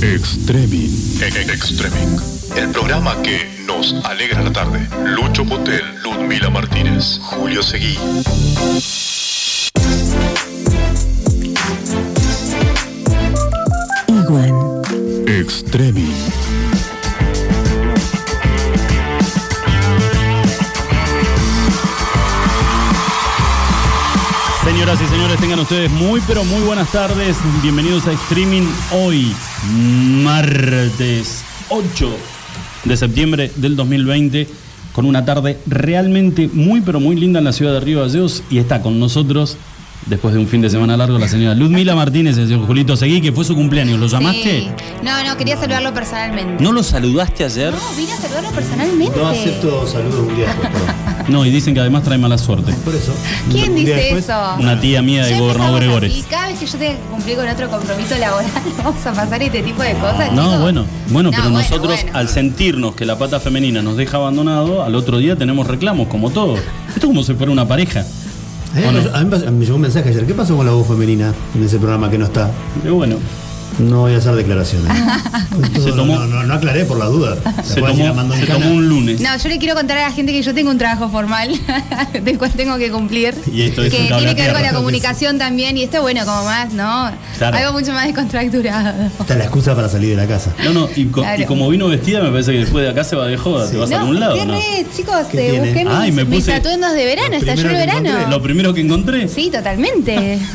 Extreming. Extreming. El programa que nos alegra la tarde. Lucho Potel, Ludmila Martínez, Julio Seguí. Iguan. Extreming. Señoras y señores, tengan ustedes muy pero muy buenas tardes. Bienvenidos a Streaming hoy, martes 8 de septiembre del 2020, con una tarde realmente muy pero muy linda en la ciudad de Río Gallegos y está con nosotros, después de un fin de semana largo, la señora Ludmila Martínez y el señor Julito Seguí, que fue su cumpleaños. ¿Lo llamaste? Sí. No, no, quería saludarlo personalmente. ¿No lo saludaste ayer? No, vine a saludarlo personalmente. No acepto saludos un día después. No, y dicen que además trae mala suerte. Por eso. ¿Quién dice después, eso? Una tía mía de Ya gobernador Gregores. así, Cada vez que yo tenga que cumplir con otro compromiso laboral, vamos a pasar este tipo de cosas. No, chicos. bueno, bueno, No, pero nosotros bueno. al sentirnos que la pata femenina nos deja abandonado, al otro día tenemos reclamos, como todo. Esto es como si fuera una pareja. A mí, ¿O no? me- a mí me llegó un mensaje ayer. ¿Qué pasó con la voz femenina en ese programa que no está? Pero bueno, No voy a hacer declaraciones. Se no, tomó- no, no, no aclaré por la duda. se tomó, se un lunes. No, yo le quiero contar a la gente que yo tengo un trabajo formal del cual tengo que cumplir. Y esto es que tiene a que ver con la comunicación también. Y esto, bueno, como más, ¿no? Claro. Algo mucho más descontracturado. Esta es la excusa para salir de la casa. No, no, y, co- Claro. y como vino vestida, me parece que después de acá se va de joda, te vas a No, algún lado, re, chicos, ¿Qué te busqué mis, Ay, me mis puse- atuendos de verano, Lo estalló el primero que verano. encontré. Lo primero que encontré. Sí, totalmente.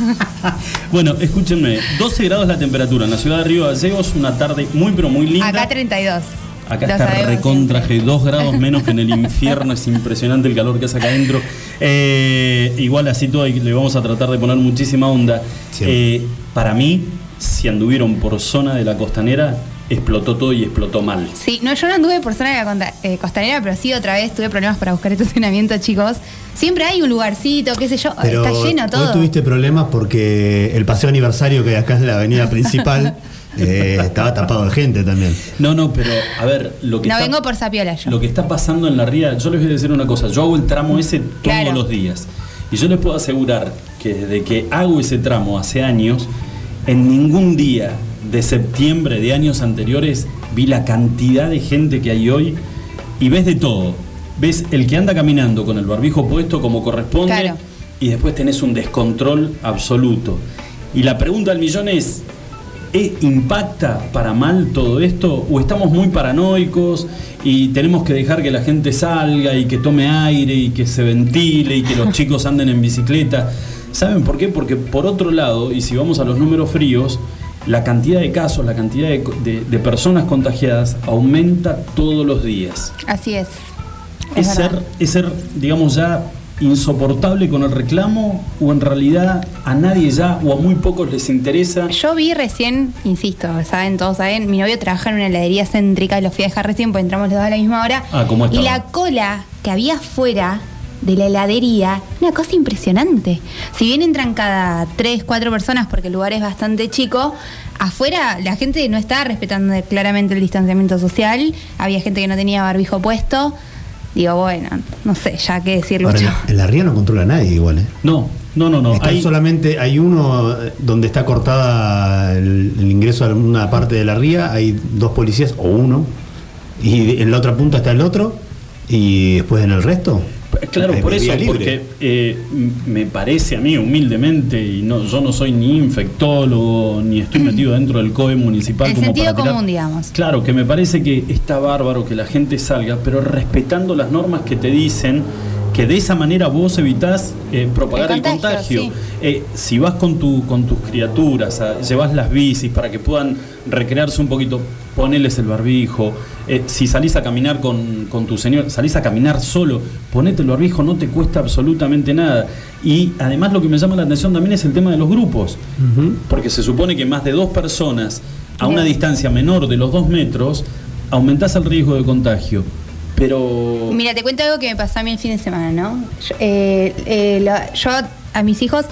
Bueno, escúchenme, 12 grados la temperatura en la ciudad de Río Gallegos, una tarde muy pero muy linda. Acá 32. Acá Lo está sabemos recontra siempre. G, 2 grados menos que en el infierno, es impresionante el calor que hace acá adentro. Eh, igual así todo y le vamos a tratar de poner muchísima onda. Eh, para mí, si anduvieron por zona de la costanera, explotó todo y explotó mal. Sí, no, yo no anduve por zona de la conta- eh, costanera, pero sí otra vez tuve problemas para buscar estacionamiento, chicos. Siempre hay un lugarcito, qué sé yo, Pero está lleno todo. hoy tuviste problemas porque el paseo aniversario que acá es la avenida principal eh, estaba tapado de gente también. No, no, pero a ver, lo que No está, vengo por Sapiola yo. lo que está pasando en la ría, yo les voy a decir una cosa, yo hago el tramo ese todos Claro. los días. Y yo les puedo asegurar que desde que hago ese tramo hace años, en ningún día de septiembre de años anteriores vi la cantidad de gente que hay hoy y ves de todo. Ves el que anda caminando con el barbijo puesto como corresponde Claro. y después tenés un descontrol absoluto. Y la pregunta del millón es, ¿eh, ¿impacta para mal todo esto? ¿O estamos muy paranoicos y tenemos que dejar que la gente salga y que tome aire y que se ventile y que los chicos anden en bicicleta? ¿Saben por qué? Porque por otro lado, y si vamos a los números fríos, la cantidad de casos, la cantidad de, de- de personas contagiadas aumenta todos los días. Así es. ¿Es Es ser, es ser, digamos, ya insoportable con el reclamo o en realidad a nadie ya o a muy pocos les interesa? Yo vi recién, insisto, saben, todos saben, mi novio trabaja en una heladería céntrica, lo fui a dejar recién, porque entramos los dos a la misma hora. Ah, ¿cómo y la cola que había afuera de la heladería, una cosa impresionante. Si bien entran cada tres, cuatro personas, porque el lugar es bastante chico, afuera la gente no está respetando claramente el distanciamiento social, había gente que no tenía barbijo puesto. Digo, bueno, no sé, ya qué decirlo. Ahora, en la, en la ría no controla a nadie igual, ¿eh? No, no, no, no. Está hay- solamente, hay uno eh, donde está cortada el, el ingreso a una parte de la ría, hay dos policías o uno, y en la otra punta está el otro, y después en el resto. Claro, por eso, libre. porque eh, me parece a mí humildemente, y no, yo no soy ni infectólogo, ni estoy metido dentro del COE municipal. El como sentido para tirar- común, digamos. Claro, que me parece que está bárbaro que la gente salga, pero respetando las normas que te dicen que de esa manera vos evitás eh, propagar el El contagio. sí. Eh, si vas con, tu, con tus criaturas, a- llevas las bicis para que puedan recrearse un poquito, poneles el barbijo. Eh, si salís a caminar con, con tu señor, salís a caminar solo, ponete el barbijo, no te cuesta absolutamente nada. Y además lo que me llama la atención también es el tema de los grupos, porque se supone que más de dos personas a una distancia menor de los dos metros aumentás el riesgo de contagio. Pero... Mira, te cuento algo que me pasó a mí el fin de semana, ¿no? Yo, eh, eh, lo- yo a mis hijos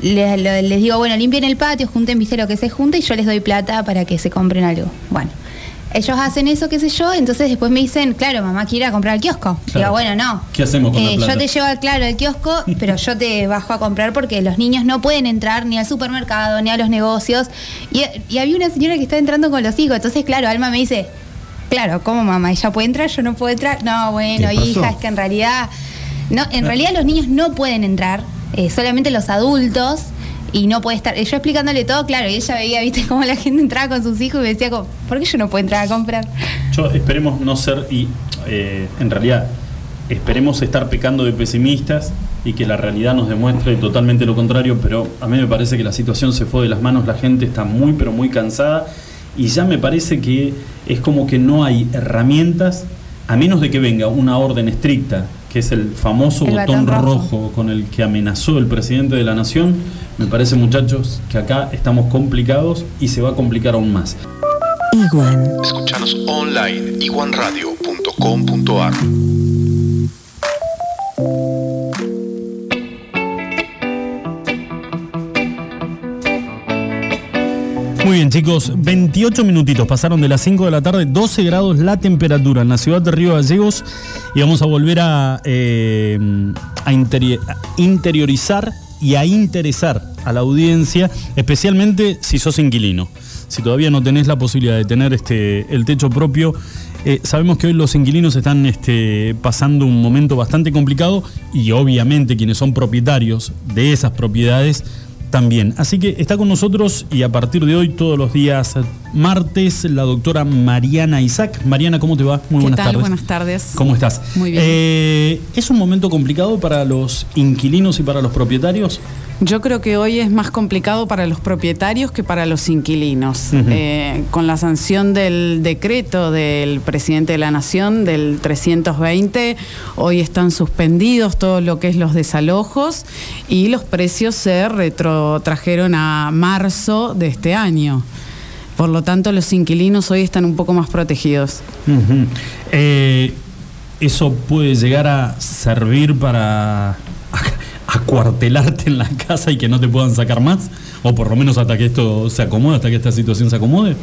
les, digo, bueno, limpien el patio, junten, viste lo que se junta y yo les doy plata para que se compren algo. Bueno, ellos hacen eso, qué sé yo, entonces después me dicen, claro, mamá quiere ir a comprar al kiosco. Claro. Digo, bueno, no. ¿Qué hacemos con la Eh, plata? Yo te llevo, al- claro, al kiosco, pero yo te bajo a comprar porque los niños no pueden entrar ni al supermercado, ni a los negocios. Y, y había una señora que estaba entrando con los hijos, entonces, claro, Alma me dice, claro, ¿cómo mamá? ¿Ella puede entrar? ¿Yo no puedo entrar? No, bueno, hija, es que en realidad... No, en realidad los niños no pueden entrar, eh, solamente los adultos. Y no puede estar. Yo explicándole todo, claro, y ella veía, viste, cómo la gente entraba con sus hijos y me decía, como, ¿por qué yo no puedo entrar a comprar? Yo esperemos no ser, y eh, en realidad, esperemos estar pecando de pesimistas y que la realidad nos demuestre totalmente lo contrario, pero a mí me parece que la situación se fue de las manos, la gente está muy, pero muy cansada y ya me parece que es como que no hay herramientas, a menos de que venga una orden estricta, que es el famoso El botón botón rojo. rojo con el que amenazó el presidente de la nación, me parece muchachos que acá estamos complicados y se va a complicar aún más. Iguan. Escuchanos online iguanradio.com.ar Muy bien, chicos, 28 minutitos. Pasaron de las 5 de la tarde, 12 grados la temperatura en la ciudad de Río Gallegos. Y vamos a volver a, eh, a interiorizar y a interesar a la audiencia, especialmente si sos inquilino. Si todavía no tenés la posibilidad de tener este, el techo propio, eh, sabemos que hoy los inquilinos están este, pasando un momento bastante complicado y obviamente quienes son propietarios de esas propiedades también. Así que está con nosotros y a partir de hoy, todos los días martes, la doctora Mariana Isaac. Mariana, ¿cómo te va? Muy ¿Qué buenas tal? tardes. Buenas tardes. ¿Cómo estás? Muy bien. Eh, ¿Es un momento complicado para los inquilinos y para los propietarios? Yo creo que hoy es más complicado para los propietarios que para los inquilinos. Eh, con la sanción del decreto del presidente de la Nación del 320, hoy están suspendidos todo lo que es los desalojos y los precios se retrotrajeron a marzo de este año. Por lo tanto, los inquilinos hoy están un poco más protegidos. Eh, ¿Eso puede llegar a servir para acuartelarte en la casa y que no te puedan sacar más? O por lo menos hasta que esto se acomode, hasta que esta situación se acomode.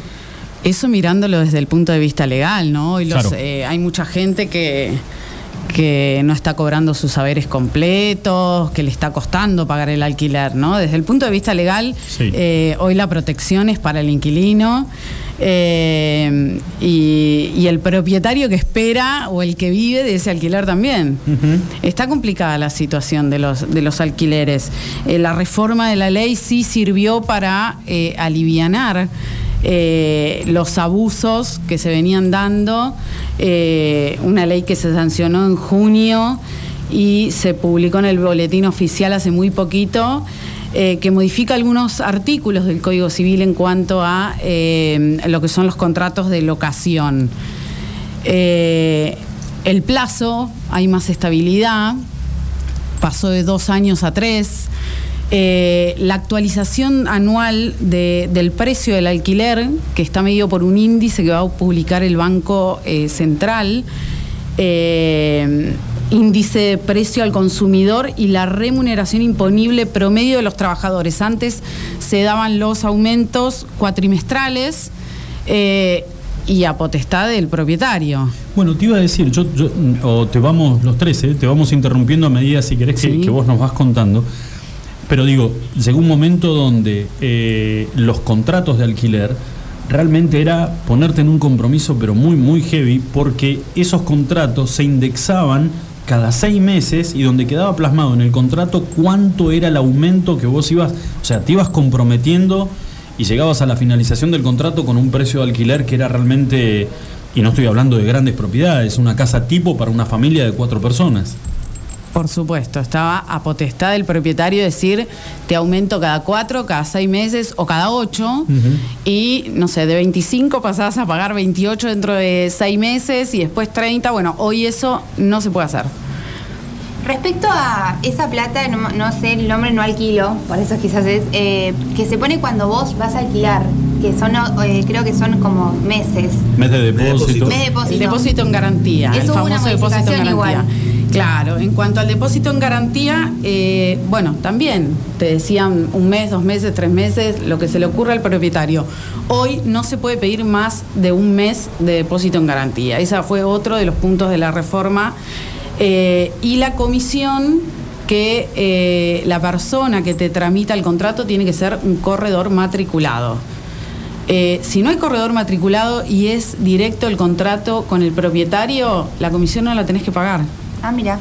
Eso mirándolo desde el punto de vista legal, ¿no? Hoy los, Claro. eh, hay mucha gente que, que no está cobrando sus saberes completos, que le está costando pagar el alquiler, ¿no? Desde el punto de vista legal, Sí. eh, hoy la protección es para el inquilino eh, y, y el propietario que espera o el que vive de ese alquiler también. Está complicada la situación de los, de los alquileres. Eh, la reforma de la ley sí sirvió para alivianar eh, los abusos que se venían dando. eh, una ley que se sancionó en junio y se publicó en el boletín oficial hace muy poquito. eh, que modifica algunos artículos del Código Civil en cuanto a lo que son los contratos de locación. El plazo, hay más estabilidad, pasó de dos años a tres. Eh, la actualización anual de- del precio del alquiler, que está medido por un índice que va a publicar el Banco eh, Central, eh, índice de precio al consumidor y la remuneración imponible promedio de los trabajadores. Antes se daban los aumentos cuatrimestrales y a potestad del propietario. Bueno, te iba a decir, yo, yo- o te vamos los tres, ¿eh? te vamos interrumpiendo a medida, si querés, que vos nos vas contando. Pero digo, llegó un momento donde eh, los contratos de alquiler realmente era ponerte en un compromiso, pero muy, muy heavy, porque esos contratos se indexaban cada seis meses y donde quedaba plasmado en el contrato cuánto era el aumento que vos ibas, o sea, te ibas comprometiendo y llegabas a la finalización del contrato con un precio de alquiler que era realmente, y no estoy hablando de grandes propiedades, una casa tipo para una familia de cuatro personas. Por supuesto, estaba a potestad del propietario decir, te aumento cada cuatro, cada seis meses o cada ocho, y no sé, de 25 pasás a pagar 28 dentro de seis meses y después 30. Bueno, hoy eso no se puede hacer. Respecto a esa plata, no, no sé el nombre, no alquilo, por eso quizás es, eh, que se pone cuando vos vas a alquilar, que son, eh, creo que son como meses. Mes de depósito. depósito. Mes de depósito. El depósito en garantía, el Eso una famoso depósito en garantía. igual. Claro, en cuanto al depósito en garantía, eh, bueno, también te decían un mes, dos meses, tres meses, lo que se le ocurra al propietario. Hoy no se puede pedir más de un mes de depósito en garantía. Ese fue otro de los puntos de la reforma. Eh, y la comisión que eh, la persona que te tramita el contrato tiene que ser un corredor matriculado. Si no hay corredor matriculado y es directo el contrato con el propietario, la comisión no la tenés que pagar. Ah, mira.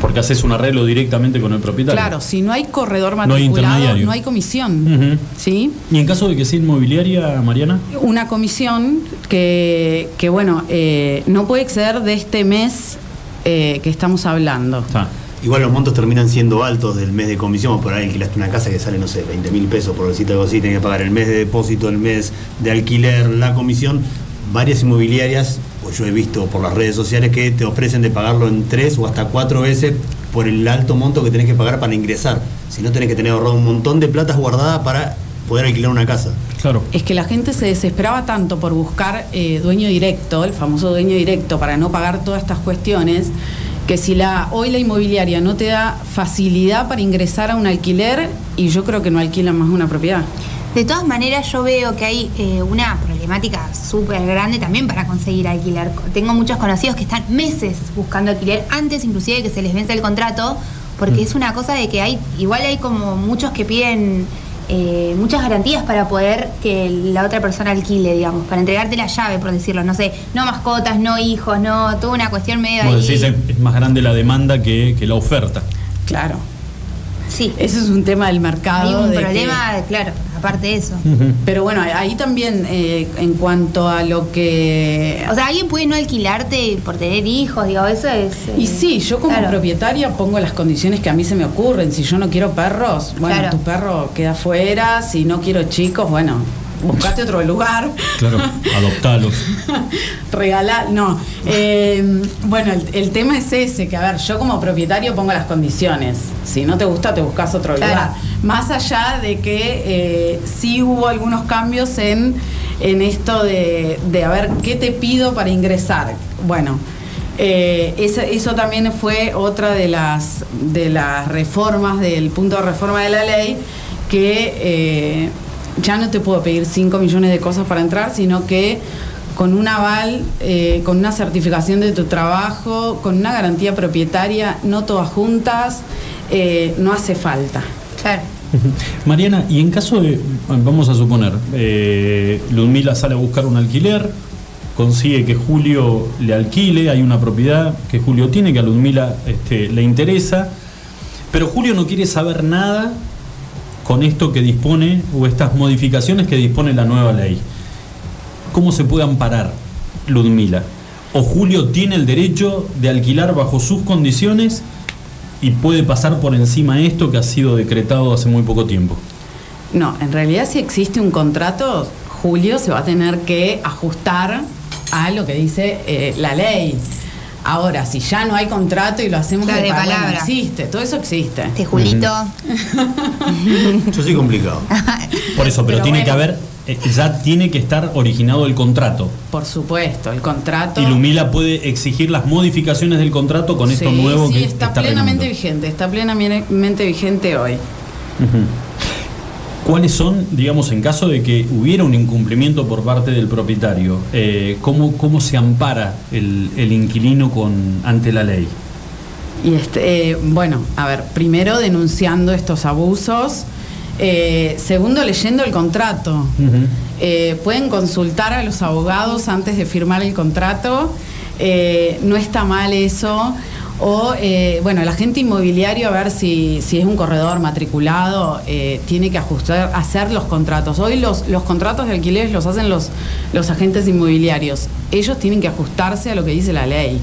Porque haces un arreglo directamente con el propietario. Claro, si no hay corredor No hay matriculado, no hay, comisión. ¿Sí? ¿Y en caso de que sea inmobiliaria, Mariana? Una comisión que, que, bueno, eh, no puede exceder de este mes eh, que estamos hablando. Está. Igual los montos terminan siendo altos del mes de comisión, por ahí alquilaste una casa que sale, no sé, 20 mil pesos, por decirte algo así, tenés que pagar el mes de depósito, el mes de alquiler, la comisión. Varias inmobiliarias, pues yo he visto por las redes sociales que te ofrecen de pagarlo en tres o hasta cuatro veces por el alto monto que tenés que pagar para ingresar. Si no, tenés que tener ahorrado un montón de plata guardada para poder alquilar una casa. Claro. Es que la gente se desesperaba tanto por buscar eh, dueño directo, el famoso dueño directo, para no pagar todas estas cuestiones, que si la hoy la inmobiliaria no te da facilidad para ingresar a un alquiler, y yo creo que no alquilan más una propiedad. De todas maneras, yo veo que hay eh, una problemática súper grande también para conseguir alquiler. Tengo muchos conocidos que están meses buscando alquiler, antes inclusive de que se les vence el contrato, porque es una cosa de que hay, igual hay como muchos que piden eh, muchas garantías para poder que la otra persona alquile, digamos, para entregarte la llave, por decirlo, no sé, no mascotas, no hijos, no, toda una cuestión medio Como ahí. decís, es más grande la demanda que, que la oferta. Claro. Sí, Ese es un tema del hay mercado. un de que- problema, claro, aparte de eso. pero bueno, ahí también, eh, en cuanto a lo que. O sea, alguien puede no alquilarte por tener hijos, digo, eso es... eh, Y sí, yo como claro. propietaria pongo las condiciones que a mí se me ocurren. Si yo no quiero perros, bueno, Claro. tu perro queda afuera. Si no quiero chicos, bueno, buscate otro lugar. Claro, adoptalos. Regalar, no. Eh, bueno, el, el tema es ese, que a ver, yo como propietario pongo las condiciones. Si no te gusta, te buscas otro Claro. lugar. Más allá de que eh, sí hubo algunos cambios en, en esto de, de a ver qué te pido para ingresar. Bueno. eh, eso, también fue otra de las de las reformas del punto de reforma de la ley que eh, ya no te puedo pedir 5 millones de cosas para entrar, sino que con un aval, con una certificación de tu trabajo, con una garantía propietaria, no todas juntas, no hace falta. Claro. Mariana, y en caso de, vamos a suponer, eh, Ludmila sale a buscar un alquiler, consigue que Julio le alquile, hay una propiedad que Julio tiene, que a Ludmila este, le interesa, pero Julio no quiere saber nada con esto que dispone o estas modificaciones que dispone la nueva ley. ¿Cómo se puede amparar Ludmila? ¿O Julio tiene el derecho de alquilar bajo sus condiciones y puede pasar por encima esto que ha sido decretado hace muy poco tiempo? No, en realidad si existe un contrato, Julio se va a tener que ajustar a lo que dice eh, la ley. Ahora, si ya no hay contrato y lo hacemos Claro, de palabra. existe, todo eso existe. Este Julito. Yo soy complicado. Por eso, pero, Pero tiene que haber, ya tiene que estar originado el contrato. Por supuesto, el contrato. Y Lumila puede exigir las modificaciones del contrato con esto Sí, nuevo sí, que está, está plenamente vigente, está plenamente vigente hoy. ¿Cuáles son, digamos, en caso de que hubiera un incumplimiento por parte del propietario, eh, cómo, cómo se ampara el, el inquilino con, ante la ley? Y este, eh, bueno, a ver, primero denunciando estos abusos, eh, segundo leyendo el contrato. Eh, pueden consultar a los abogados antes de firmar el contrato, eh, no está mal eso. O, eh, bueno, el agente inmobiliario, a ver si, si es un corredor matriculado, eh, tiene que ajustar, hacer los contratos. Hoy los, los contratos de alquileres los hacen los, los agentes inmobiliarios. Ellos tienen que ajustarse a lo que dice la ley.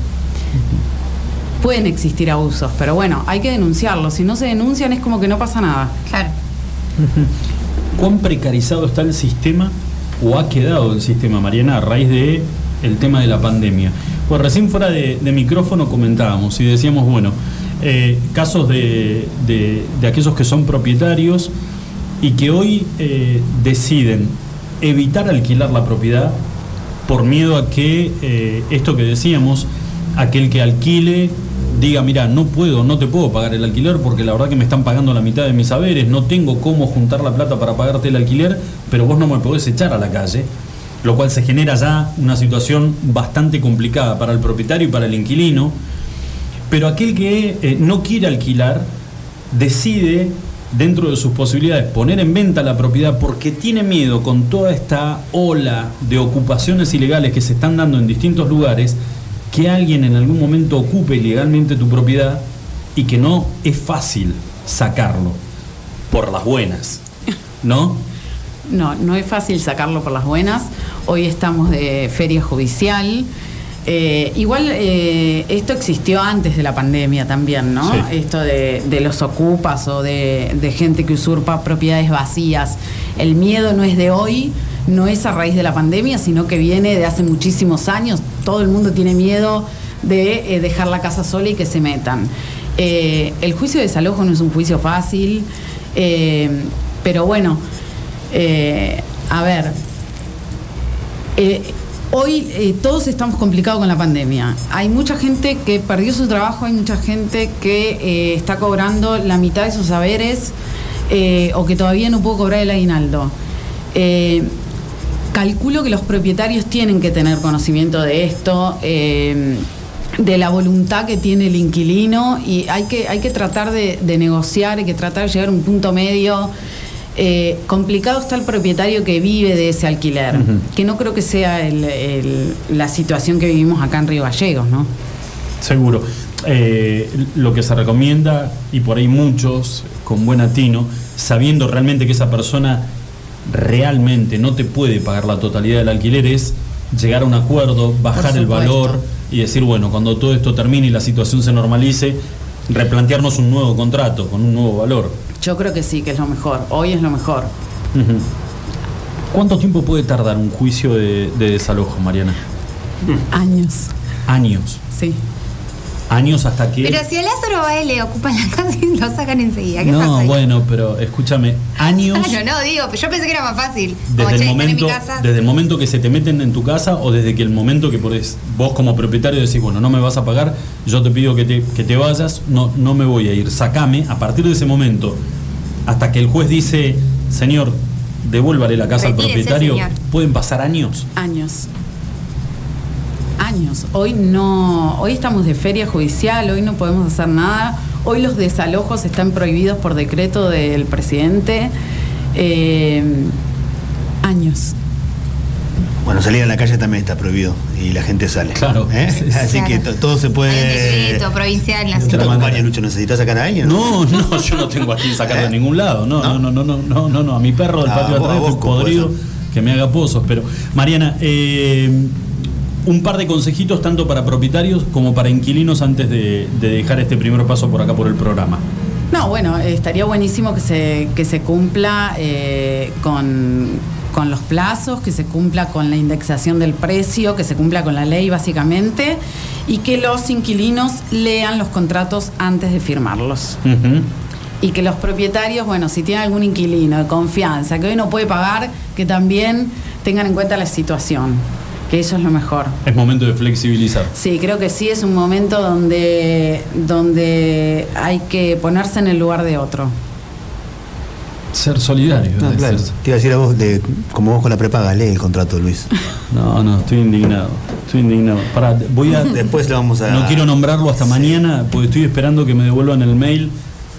Pueden existir abusos, pero bueno, hay que denunciarlos. Si no se denuncian es como que no pasa nada. Claro. ¿Cuán precarizado está el sistema o ha quedado el sistema, Mariana, a raíz de el tema de la pandemia? Pues recién fuera de, micrófono comentábamos y decíamos, bueno, eh, casos de, de- de aquellos que son propietarios y que hoy eh, deciden evitar alquilar la propiedad por miedo a que eh, esto que decíamos, aquel que alquile diga, mira, no puedo, no te puedo pagar el alquiler porque la verdad que me están pagando la mitad de mis saberes, no tengo cómo juntar la plata para pagarte el alquiler, pero vos no me podés echar a la calle, lo cual se genera ya una situación bastante complicada para el propietario y para el inquilino, pero aquel que eh, no quiere alquilar decide dentro de sus posibilidades poner en venta la propiedad porque tiene miedo con toda esta ola de ocupaciones ilegales que se están dando en distintos lugares, que alguien en algún momento ocupe ilegalmente tu propiedad y que no es fácil sacarlo por las buenas, ¿no? No, no es fácil sacarlo por las buenas. Hoy estamos de feria judicial. Eh, igual eh, esto existió antes de la pandemia también, ¿no? Sí. Esto de, de los ocupas o de, de gente que usurpa propiedades vacías. El miedo no es de hoy, no es a raíz de la pandemia, sino que viene de hace muchísimos años. Todo el mundo tiene miedo de eh, dejar la casa sola y que se metan. Eh, el juicio de desalojo no es un juicio fácil, eh, pero bueno, a ver, hoy todos estamos complicados con la pandemia. Hay mucha gente que perdió su trabajo, hay mucha gente que está cobrando la mitad de sus saberes o que todavía no pudo cobrar el aguinaldo. Calculo que los propietarios tienen que tener conocimiento de esto. eh, de la voluntad que tiene el inquilino y hay que, hay que tratar de, de negociar, hay que tratar de llegar a un punto medio. Eh, complicado está el propietario que vive de ese alquiler, que no creo que sea el- el- la situación que vivimos acá en Río Gallegos, ¿no? Seguro. Eh, lo que se recomienda, y por ahí muchos con buen atino, sabiendo realmente que esa persona realmente no te puede pagar la totalidad del alquiler, es llegar a un acuerdo, bajar el valor y decir, bueno, cuando todo esto termine y la situación se normalice, replantearnos un nuevo contrato con un nuevo valor. Yo creo que sí, que es lo mejor. Hoy es lo mejor. ¿Cuánto tiempo puede tardar un juicio de, de desalojo, Mariana? Años, Años. sí. Años hasta que... Pero si a Lázaro Báez le ocupan la casa y lo sacan enseguida, ¿qué pasa no, ahí? bueno, pero escúchame, años... Claro, no, digo, yo pensé que era más fácil. Como, Desde che, el, momento, mi casa. desde el momento que se te meten en tu casa o desde que el momento que podés- vos como propietario decís, bueno, no me vas a pagar, yo te pido que te, que te vayas, no, no me voy a ir, sacame, a partir de ese momento, hasta que el juez dice, señor, devuélvale la casa al propietario, señor. pueden pasar años. Años. Años. Hoy no, hoy estamos de feria judicial, hoy no podemos hacer nada. Hoy los desalojos están prohibidos por decreto del presidente. Eh, años. Bueno, salir a la calle también está prohibido y la gente sale. Claro. ¿Eh? Así Claro. que to- todo se Hay un puede. provincial ¿No te nacional. acompaña, Lucho? ¿Necesitas sacar a alguien? No, no, yo no tengo a quien sacar de ¿Eh? ningún lado. No, no, ¿No? no, no, no, no, no, A mi perro del Ah, patio de atrás vos estoy podrido puede que me haga pozos. Pero, Mariana, eh, un par de consejitos tanto para propietarios como para inquilinos antes de, de dejar este primer paso por acá por el programa. No, bueno, eh, estaría buenísimo que se, que se cumpla eh, con, con los plazos, que se cumpla con la indexación del precio, que se cumpla con la ley básicamente, y que los inquilinos lean los contratos antes de firmarlos. Y que los propietarios, bueno, si tienen algún inquilino de confianza que hoy no puede pagar, que también tengan en cuenta la situación, que eso es lo mejor. Es momento de flexibilizar. Sí, creo que sí es un momento donde, donde hay que ponerse en el lugar de otro. Ser solidario. No, claro. ser- Te iba a decir a vos, de, como vos con la prepaga, lee el contrato, Luis. No, no, estoy indignado. Estoy indignado. Pará, voy a. Después le vamos a. No quiero nombrarlo hasta Sí. mañana porque estoy esperando que me devuelvan el mail,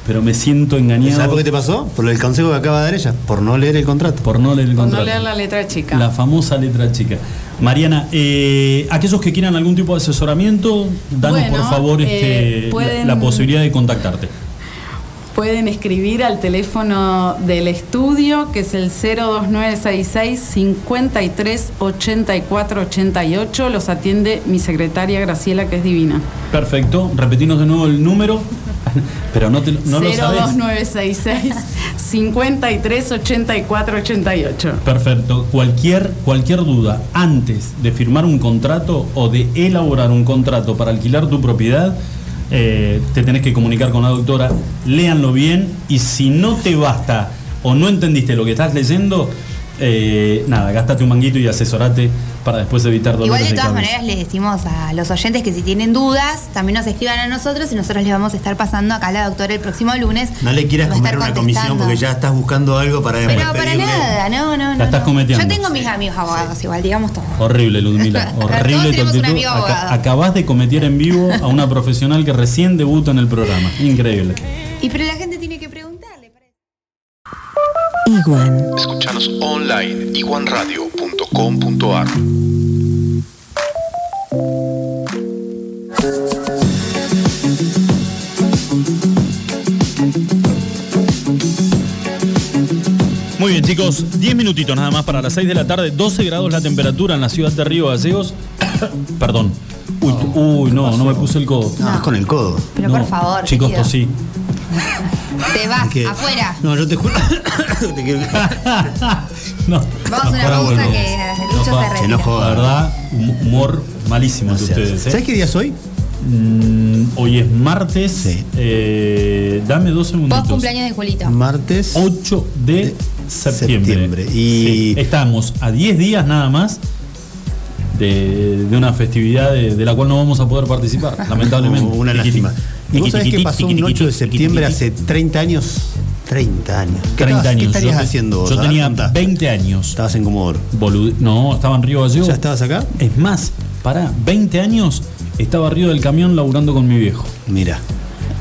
pero me siento engañado. ¿Sabes por qué te pasó? Por el consejo que acaba de dar ella, por no leer el contrato. Por no leer el Por no contrato. leer la letra chica. La famosa letra chica. Mariana, eh, aquellos que quieran algún tipo de asesoramiento, danos Bueno, por favor eh, este, la- pueden- la, posibilidad de contactarte. Pueden escribir al teléfono del estudio, que es el 02966 53 84 88. Los atiende mi secretaria Graciela, que es divina. Perfecto. Repetinos de nuevo el número, pero no, te, no lo sabes. 02966 53 84 88. Perfecto. Cualquier, cualquier duda antes de firmar un contrato o de elaborar un contrato para alquilar tu propiedad, eh, te tenés que comunicar con la doctora. Léanlo bien y si no te basta o no entendiste lo que estás leyendo, eh, nada, gastate un manguito y asesorate para después evitar dolores Igual de todas maneras le decimos a los oyentes que si tienen dudas, también nos escriban a nosotros y nosotros les vamos a estar pasando acá a la doctora el próximo lunes. No le quieras comer una comisión porque ya estás buscando algo para Pero para pedirle. nada, no, no, no. estás no. cometiendo. Yo tengo mis amigos abogados igual, digamos todo. Horrible, Ludmila. Todos Horrible tu tenemos un actitud. amigo abogado. acabas de cometer en vivo a una profesional que recién debuta en el programa. Increíble. Y pero la gente tiene que preguntarle. Iguan. Escuchanos online iguanradio.com.ar. Muy bien, chicos, 10 minutitos nada más para las 6 de la tarde, 12 grados la temperatura en la ciudad de Río Gallegos. Perdón. Uy, no, no me puse el codo. No, es con el codo. Pero No, por favor, Chicos, tosí. Te vas, afuera. No, yo te juro. te quiero- no. Vamos a una pausa que Lucho No, se se retira. enojó. La verdad, hum- humor malísimo No de seas- ustedes. ¿eh? ¿Sabes qué día es hoy? Mm, hoy es martes. Sí. Eh, dame dos segunditos. Post cumpleaños de Julito. Martes. 8 de De septiembre. septiembre. Y- Sí, estamos a 10 días nada más de, de una festividad de, de la cual no vamos a poder participar, lamentablemente. Una lástima. ¿Y vos sabés qué Tiquití, pasó un tiquití, 8 de septiembre hace 30 años? 30 años. ¿Qué 30 estabas- años. ¿Qué estarías Yo haciendo vos? Yo tenía contá. 20 años. ¿Estabas en Comodoro? Bolud- no, estaba en Río Gallego. ¿Ya estabas acá? Es más, para 20 años estaba arriba del camión laburando con mi viejo. Mira.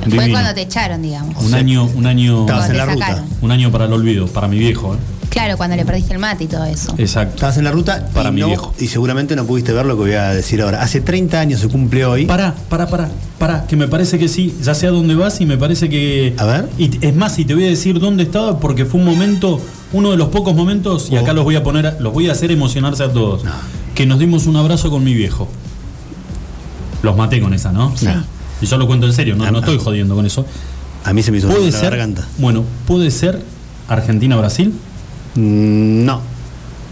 Fue cuando te echaron, digamos. Un sea, año, un año, Estabas en la ruta. sacaron. un año para el olvido, para mi viejo. ¿eh? Claro, cuando le perdiste el mate y todo eso. Exacto. Estabas en la ruta Para y mi no- viejo. Y seguramente no pudiste ver lo que voy a decir ahora. Hace 30 años se cumple hoy. Pará, pará, pará, pará, que me parece que sí, ya sé a dónde vas y me parece que... A ver. Y es más, y te voy a decir dónde estaba porque fue un momento, uno de los pocos momentos, y Oh. acá los voy a poner, los voy a hacer emocionarse a todos, No. que nos dimos un abrazo con mi viejo. Los maté con esa, ¿no? Sí. Y yo lo cuento en serio, no, no estoy jodiendo con eso. A mí se me hizo Puede la ser, garganta. bueno, puede ser Argentina-Brasil. No.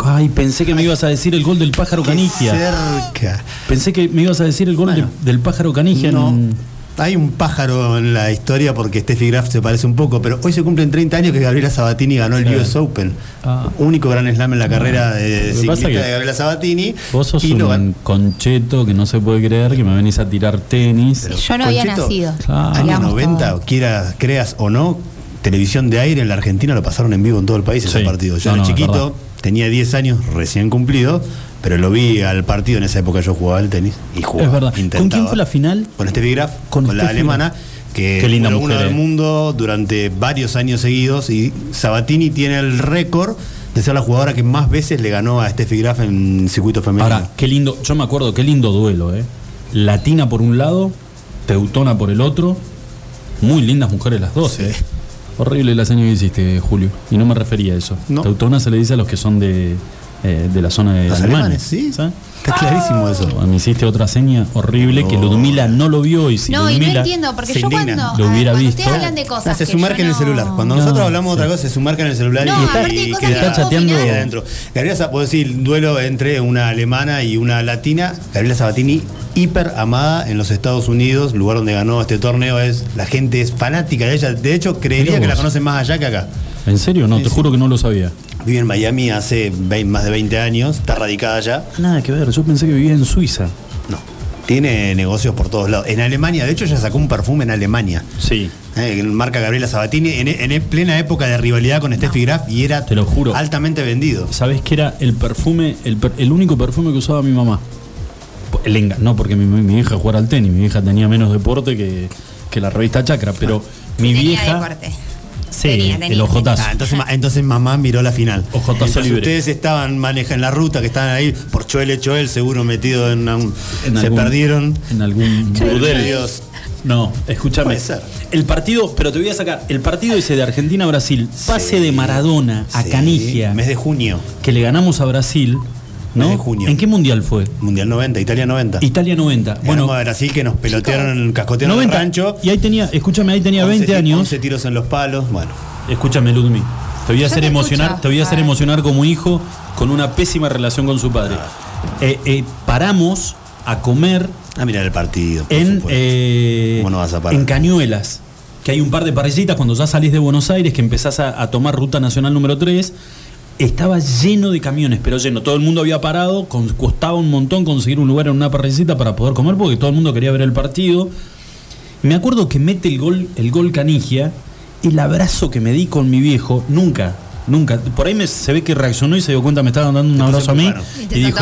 Ay, pensé que me ibas a decir el gol del pájaro Qué Canigia. cerca. Pensé que me ibas a decir el gol Bueno. del, del pájaro Canigia. No. en- Hay un pájaro en la historia porque Steffi Graf se parece un poco, pero hoy se cumplen 30 años que Gabriela Sabatini ganó el Sí. US Open. Ah. Único gran slam en la carrera de ciclista de Gabriela Sabatini. Vos sos y un concheto que no se puede creer que me venís a tirar tenis. Pero, Yo no había nacido. Claro. Años digamos 90, todo. quiera, creas o no, televisión de aire en la Argentina lo pasaron en vivo en todo el país ese partido. Yo No, era no, chiquito, tenía 10 años recién cumplido, pero lo vi al partido en esa época yo jugaba al tenis y jugaba. Es verdad. ¿Con intentaba. quién fue la final? Con Steffi Graf, Con con, la alemana, que Qué linda mujer, del eh. mundo durante varios años seguidos y Sabatini tiene el récord de ser la jugadora que más veces le ganó a Steffi Graf en circuito femenino. Ahora, qué lindo, yo me acuerdo, qué lindo duelo, ¿eh? Latina por un lado, Teutona por el otro. Muy lindas mujeres las dos, Sí. Horrible la seña que hiciste, Julio. Y no me refería a eso. No. Teutona se le dice a los que son de, eh, de la zona de Los alemanes, sí. ¿sabes? Está clarísimo eso. Me hiciste otra seña horrible que. Ludmila no lo vio y si no, y no Ludmila- entiendo, porque se yo cuando, Lo ah, hubiera cuando visto. ustedes hablan de cosas. No, se que sumerge yo en el celular. Cuando No, nosotros hablamos de sí. otra cosa, se sumerge en el celular No, y, aparte y queda, Está chateando- queda adentro. Gabriela, Sa- puedo decir, duelo entre una alemana y una latina. Gabriela Sabatini, hiper amada en los Estados Unidos, lugar donde ganó este torneo. es La gente es fanática de ella. De hecho, creería que la conocen más allá que acá. ¿En serio? No, Sí, te sí. juro que no lo sabía. Vive en Miami hace más de 20 años, está radicada allá. Nada que ver, yo pensé que vivía en Suiza. No. Tiene negocios por todos lados. En Alemania, de hecho, ella sacó un perfume en Alemania. Sí. Eh, marca Gabriela Sabatini en, en plena época de rivalidad con Steffi Graf y era Te lo juro. altamente vendido. ¿Sabés que era el perfume, el, per- el único perfume que usaba mi mamá? El enga- no, porque mi, mi hija jugara al tenis, mi hija tenía menos deporte que, que la revista Chacra, pero mi Tenía vieja. deporte. Sí, Tenía, tenía, el ojotazo. Ah, entonces, ma- entonces mamá miró la final. Ojotazo Entonces libre. ustedes estaban maneja en la ruta, que estaban ahí por Choel Choel, seguro metido en un, En se algún- perdieron. En algún burdel. Dios. No, escúchame. Puede ser. El partido, pero te voy a sacar, el partido ese de Argentina-Brasil, pase Sí. de Maradona a Sí, Canigia, Mes de junio, que le ganamos a Brasil, ¿no? Mes de junio. ¿En qué mundial fue? Mundial 90, Italia 90. Italia 90. Bueno, Bueno, a Brasil que nos pelotearon, cascotearon 90. el rancho. Y ahí tenía, escúchame, ahí tenía 11 20 ti- años. 11 tiros en los palos. Bueno, Escúchame, Ludmi. Te voy a hacer emocionar, te voy a hacer emocionar como hijo con una pésima relación con su padre. Eh, eh, paramos a comer a mirar el partido. por en, eh, ¿Cómo no vas a parar? en Cañuelas, que hay un par de parrillitas cuando ya salís de Buenos Aires, que empezás a, a tomar ruta nacional número 3. Estaba lleno de camiones, pero lleno. Todo el mundo había parado, con- costaba un montón conseguir un lugar en una parricita para poder comer porque todo el mundo quería ver el partido. Me acuerdo que mete el gol, el gol Canigia, el abrazo que me di con mi viejo, nunca, nunca. Por ahí me, se ve que reaccionó y se dio cuenta, me estaban dando un abrazo a mí. Y dijo,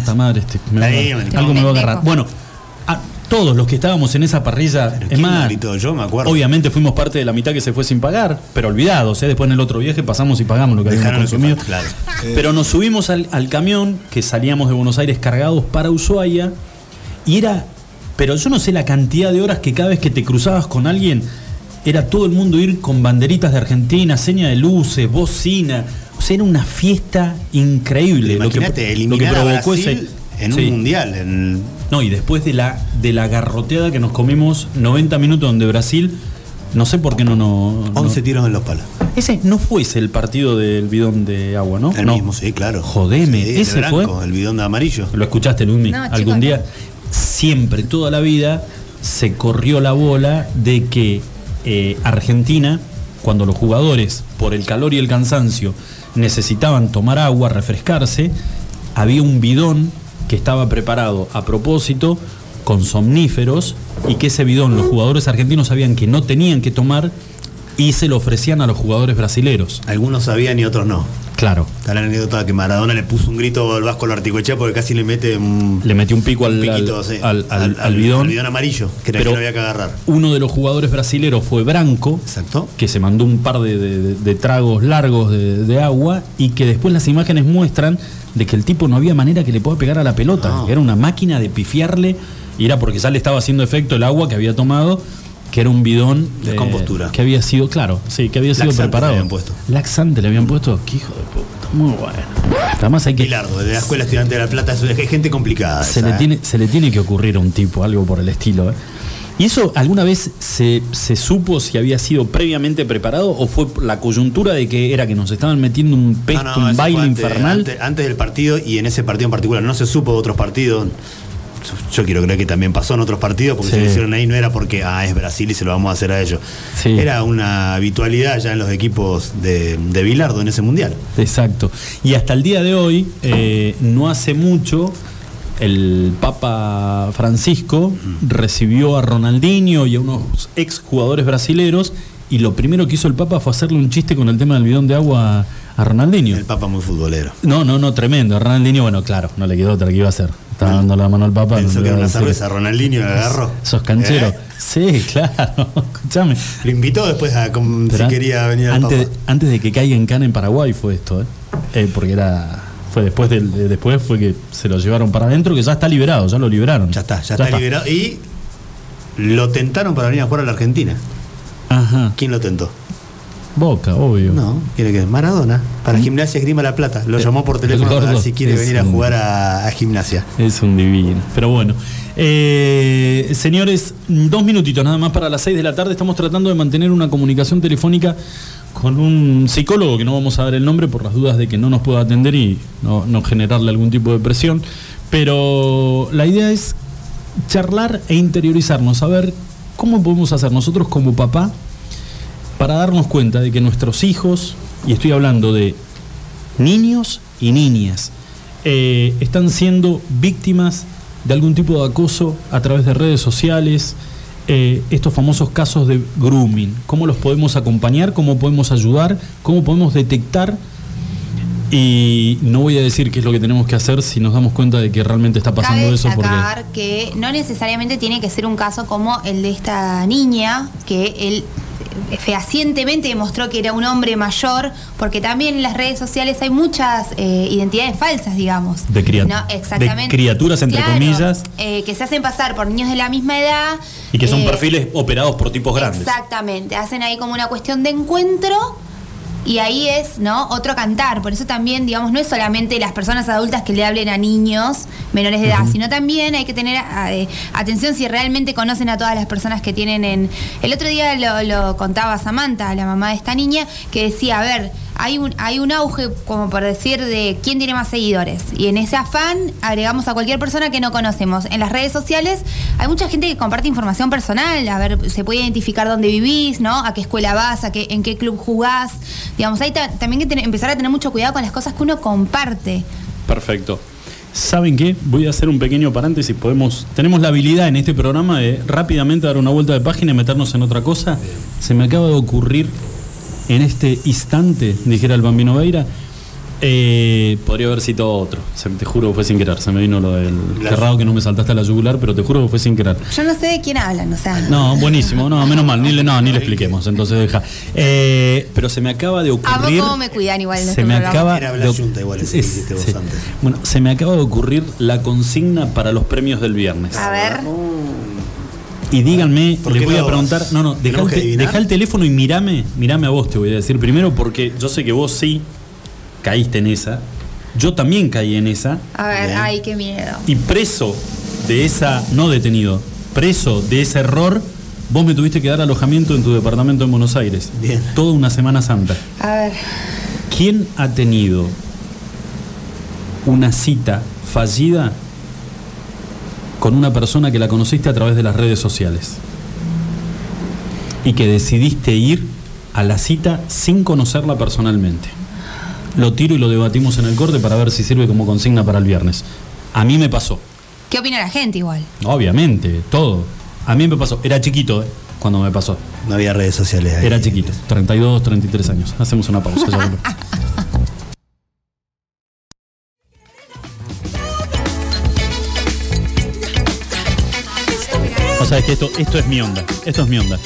puta madre, este, me va algo me va a agarrar. Bueno, todos los que estábamos en esa parrilla, es ¿quién más, gritó? Yo me acuerdo. obviamente fuimos parte de la mitad que se fue sin pagar, pero olvidados, ¿eh? después en el otro viaje pasamos y pagamos lo que habíamos Dejaron que consumido. claro. Pero nos subimos al, al camión que salíamos de Buenos Aires cargados para Ushuaia y era, pero yo no sé la cantidad de horas que cada vez que te cruzabas con alguien era todo el mundo ir con banderitas de Argentina, seña de luces, bocina. O sea, era una fiesta increíble. lo que, Imagínate, lo que eliminar a provocó Brasil ese. en Sí. un mundial. En, No, y después de la, de la garroteada que nos comimos 90 minutos donde Brasil, no sé por qué no no. 11 no- tiros en los palos. Ese no fue ese el partido del bidón de agua, ¿no? El No. mismo, sí, claro. Jodeme, Sí, ese blanco, fue. El bidón de amarillo. Lo escuchaste, No, algún día. Siempre, toda la vida, se corrió la bola de que eh, Argentina, cuando los jugadores, por el calor y el cansancio, necesitaban tomar agua, refrescarse, había un bidón que estaba preparado a propósito con somníferos y que ese bidón los jugadores argentinos sabían que no tenían que tomar y se lo ofrecían a los jugadores brasileros. Algunos sabían y otros no. Claro. Está la anécdota que Maradona le puso un grito al Vasco Larticoechea porque casi le mete un, Le metió un pico al, un piquito, al- sí, al- bidón. al bidón amarillo, que era que no había que agarrar. Uno de los jugadores brasileros fue Branco, Exacto. que se mandó un par de, de- de tragos largos de, de agua y que después las imágenes muestran de que el tipo no había manera que le pueda pegar a la pelota, No. que era una máquina de pifiarle y era porque ya le estaba haciendo efecto el agua que había tomado, que era un bidón De compostura. que había sido, claro, sí, que había sido Laxante le preparado. habían puesto. Laxante le habían puesto, qué hijo de puta, muy bueno. Además hay que Bilardo, de la Escuela Estudiante de La Plata, es gente complicada. se esa, le, ¿eh? tiene, se le tiene que ocurrir a un tipo algo por el estilo. ¿eh? ¿Y eso alguna vez se, se supo si había sido previamente preparado o fue la coyuntura de que era que nos estaban metiendo un No, pesto, no, un baile antes, infernal? Antes, antes del partido y en ese partido en particular. No se supo de otros partidos. Yo quiero creer que también pasó en otros partidos, porque Sí. si lo hicieron ahí no era porque ah, es Brasil y se lo vamos a hacer a ellos. Sí. Era una habitualidad ya en los equipos de, de Bilardo en ese mundial. Exacto. Y hasta el día de hoy, eh, no hace mucho, el Papa Francisco recibió a Ronaldinho y a unos ex jugadores brasileros y lo primero que hizo el Papa fue hacerle un chiste con el tema del bidón de agua a Ronaldinho. El Papa muy futbolero. No, no, no, tremendo. Ronaldinho, bueno, claro, no le quedó otra que iba a hacer. Estaba dando la mano al papá. Pensó que era una cerveza. Ronaldinho la agarró. Sos canchero. ¿Eh? Sí, claro. Escúchame. Lo invitó después a Pero si quería venir al antes, antes de que caiga en Cana en Paraguay fue esto, ¿eh? Eh, porque era. Fue después del, después fue que se lo llevaron para adentro, que ya está liberado, ya lo liberaron. Ya está, ya, está, liberado. Y lo tentaron para venir a jugar a la Argentina. Ajá. ¿Quién lo tentó? Boca, obvio. No, quiere que Maradona. Para Gimnasia Esgrima La Plata. Lo llamó por teléfono ver si quiere venir a jugar a, a Gimnasia. Es un divino. Pero bueno. Eh, señores, dos minutitos nada más para las seis de la tarde. Estamos tratando de mantener una comunicación telefónica con un psicólogo que no vamos a dar el nombre por las dudas de que no nos pueda atender y no, no generarle algún tipo de presión. Pero la idea es charlar e interiorizarnos, saber cómo podemos hacer nosotros como papá para darnos cuenta de que nuestros hijos, y estoy hablando de niños y niñas, eh, están siendo víctimas de algún tipo de acoso a través de redes sociales, eh, estos famosos casos de grooming, cómo los podemos acompañar, cómo podemos ayudar, cómo podemos detectar. Y no voy a decir qué es lo que tenemos que hacer si nos damos cuenta de que realmente está pasando Cabe eso. Porque... que no necesariamente tiene que ser un caso como el de esta niña, que él fehacientemente demostró que era un hombre mayor, porque también en las redes sociales hay muchas eh, identidades falsas, digamos. De cria- No, exactamente. de criaturas, entre Claro, comillas. eh, que se hacen pasar por niños de la misma edad. Y que son eh, perfiles operados por tipos grandes. Exactamente, hacen ahí como una cuestión de encuentro y ahí es, ¿no? Otro cantar. Por eso también, digamos, no es solamente las personas adultas que le hablen a niños menores de edad, sino también hay que tener eh, atención si realmente conocen a todas las personas que tienen en... El otro día lo, lo contaba Samantha, la mamá de esta niña, que decía, a ver, hay un, hay un auge, como por decir, de quién tiene más seguidores. Y en ese afán agregamos a cualquier persona que no conocemos. En las redes sociales hay mucha gente que comparte información personal, a ver, se puede identificar dónde vivís, ¿no? A qué escuela vas, a qué, en qué club jugás. Digamos, hay también que empezar a tener mucho cuidado con las cosas que uno comparte. Perfecto. ¿Saben qué? Voy a hacer un pequeño paréntesis. Podemos, tenemos la habilidad en este programa de rápidamente dar una vuelta de página y meternos en otra cosa. Se me acaba de ocurrir en este instante, dijera el bambino Veira, eh, podría haber citado otro. te juro que fue sin querer. Se me vino lo del cerrado que no me saltaste a la yugular, pero te juro que fue sin querer. Yo no sé de quién hablan, o sea. No, buenísimo. No, menos mal. Ni le, no, ni le expliquemos. Entonces deja. Eh, pero se me acaba de ocurrir. ¿A cómo me cuidan igual? se me acaba Era de, igual ese es, vos antes. Bueno, se me acaba de ocurrir la consigna para los premios del viernes. A ver. Y díganme, les voy a preguntar, no, no, deja el, teléfono y mirame, mirame a vos, te voy a decir primero, porque yo sé que vos sí caíste en esa. Yo también caí en esa. A ver, ay, qué miedo. Y preso de esa, no detenido, preso de ese error, vos me tuviste que dar alojamiento en tu departamento en Buenos Aires. Bien. Toda una Semana Santa. A ver. ¿Quién ha tenido una cita fallida con una persona que la conociste a través de las redes sociales? Y que decidiste ir a la cita sin conocerla personalmente lo tiro y lo debatimos en el corte para ver si sirve como consigna para el viernes. A mí me pasó. ¿Qué opina la gente igual? Obviamente, todo. A mí me pasó. Era chiquito, ¿eh? Cuando me pasó. No había redes sociales ahí. Era chiquito. 32, 33 años. Hacemos una pausa. o sea, es que esto, esto es mi onda. Esto es mi onda.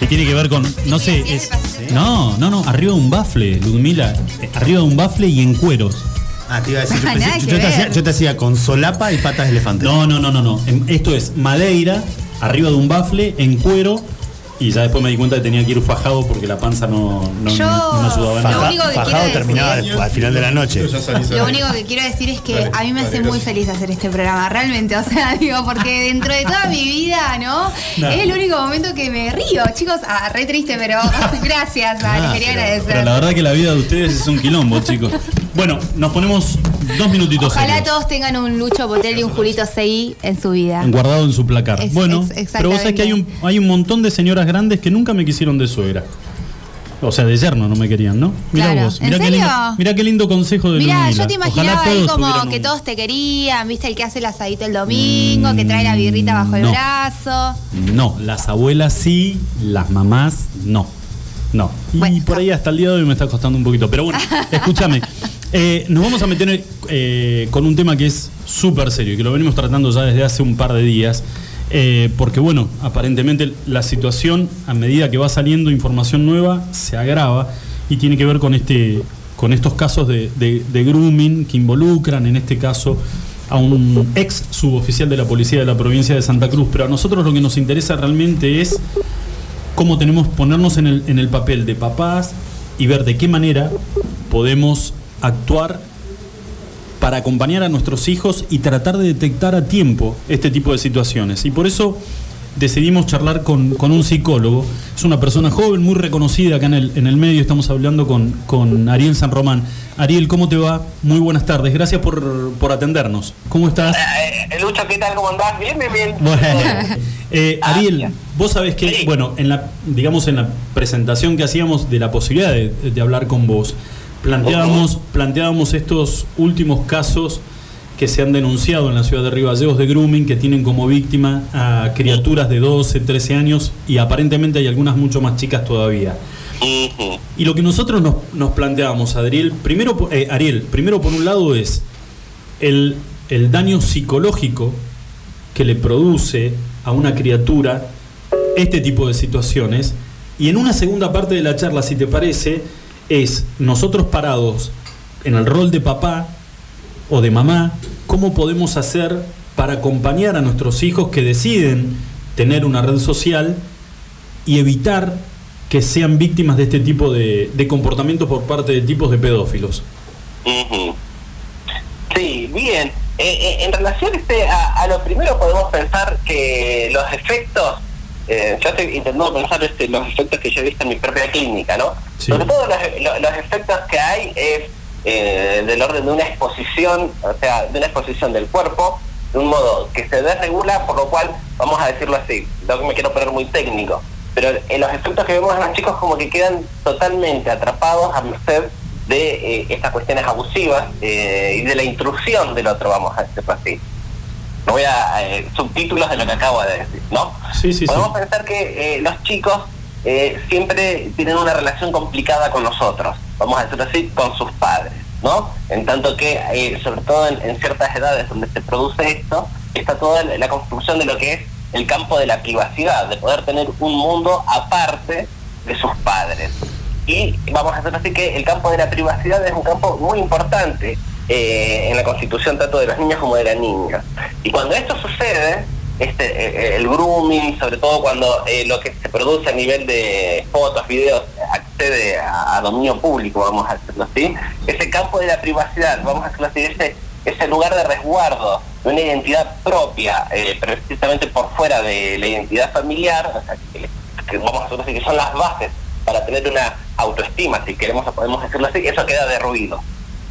Y tiene que ver con, no sé, es, no, no, no, arriba de un bafle, Ludmila, eh, arriba de un bafle y en cueros. Ah, te iba a decir, yo, te hacía, con solapa y patas de elefante. No, no, no, no, no. Esto es madeira, arriba de un bafle, en cuero, y ya después me di cuenta que tenía que ir fajado porque la panza no, no, Yo, no, ayudaba nada. fajado terminaba al final de la noche. Lo único que quiero decir es que a mí me hace muy feliz hacer este programa, realmente. O sea, digo, porque dentro de toda mi vida, ¿no? Es el único momento que me río. Chicos, ah, re triste, pero gracias. Ah, les quería agradecer. Pero la verdad que la vida de ustedes es un quilombo, chicos. Bueno, nos ponemos dos minutitos. Ojalá todos tengan un Lucho Botel y un Julito CI en su vida. Guardado en su placar. bueno, pero vos sabés que hay un, hay un montón de señoras grandes que nunca me quisieron de suegra. O sea, de yerno no me querían, ¿no? Mira vos. Mira qué, lindo, mira qué lindo consejo de Mira, yo te imaginaba ahí como que todos te querían, ¿viste? El que hace el asadito el domingo, que trae la birrita bajo el brazo. No, las abuelas sí, las mamás no. No. Y por ahí hasta el día de hoy me está costando un poquito. Pero bueno, escúchame. Eh, nos vamos a meter eh, con un tema que es súper serio y que lo venimos tratando ya desde hace un par de días. Eh, porque bueno, aparentemente la situación a medida que va saliendo información nueva se agrava y tiene que ver con, este, con estos casos de, de grooming que involucran en este caso a un ex suboficial de la policía de la provincia de Santa Cruz. Pero a nosotros lo que nos interesa realmente es cómo tenemos ponernos en el, en el papel de papás y ver de qué manera podemos actuar para acompañar a nuestros hijos y tratar de detectar a tiempo este tipo de situaciones. Y por eso decidimos charlar con, un psicólogo. Es una persona joven, muy reconocida acá en el, en el medio. Estamos hablando con, con Ariel San Román. Ariel, ¿cómo te va? Muy buenas tardes. Gracias por, por atendernos. ¿Cómo estás? Eh, eh Lucho, ¿qué tal? ¿Cómo andás? Bien, bien, bien. Eh, ah, Ariel, vos sabés que, bueno, en la, digamos, en la presentación que hacíamos de la posibilidad de, de hablar con vos, planteábamos, planteábamos estos últimos casos que se han denunciado en la ciudad de Río de grooming, que tienen como víctima a criaturas de 12, 13 años y aparentemente hay algunas mucho más chicas todavía. Y lo que nosotros nos, nos planteábamos, Ariel, primero, eh, Ariel, primero por un lado es el, el daño psicológico que le produce a una criatura este tipo de situaciones. Y en una segunda parte de la charla, si te parece, es nosotros parados en el rol de papá o de mamá, ¿cómo podemos hacer para acompañar a nuestros hijos que deciden tener una red social y evitar que sean víctimas de este tipo de, de comportamientos por parte de tipos de pedófilos? Sí, bien. Eh, eh, en relación este, a, lo primero podemos pensar que los efectos eh, yo estoy intentando pensar este, los efectos que yo he visto en mi propia clínica, ¿no? Sí. Sobre todo los, lo- los efectos que hay es eh, del orden de una exposición, o sea, de una exposición del cuerpo de un modo que se desregula, por lo cual, vamos a decirlo así, no me quiero poner muy técnico, pero en los efectos que vemos en los chicos como que quedan totalmente atrapados a merced de eh, estas cuestiones abusivas eh, y de la intrusión del otro, vamos a decirlo así. No voy a eh, subtítulos de lo que acabo de decir, ¿no? Sí, sí, sí. Podemos pensar que eh, los chicos eh, siempre tienen una relación complicada con nosotros, vamos a decirlo así, con sus padres, ¿no? En tanto que, sobre todo en, en ciertas edades donde se produce esto, está toda la la construcción de lo que es el campo de la privacidad, de poder tener un mundo aparte de sus padres. Y vamos a hacer así que el campo de la privacidad es un campo muy importante eh, en la constitución tanto de los niños como de las niñas. Y cuando esto sucede, este, eh, el grooming, sobre todo cuando eh, lo que se produce a nivel de fotos, videos, accede a, dominio público, vamos a decirlo así, ese campo de la privacidad, vamos a decirlo así, ese, lugar de resguardo de una identidad propia, eh, precisamente por fuera de la identidad familiar, o sea, que, vamos a decirlo así, que son las bases para tener una autoestima, si queremos podemos decirlo así, eso queda derruido,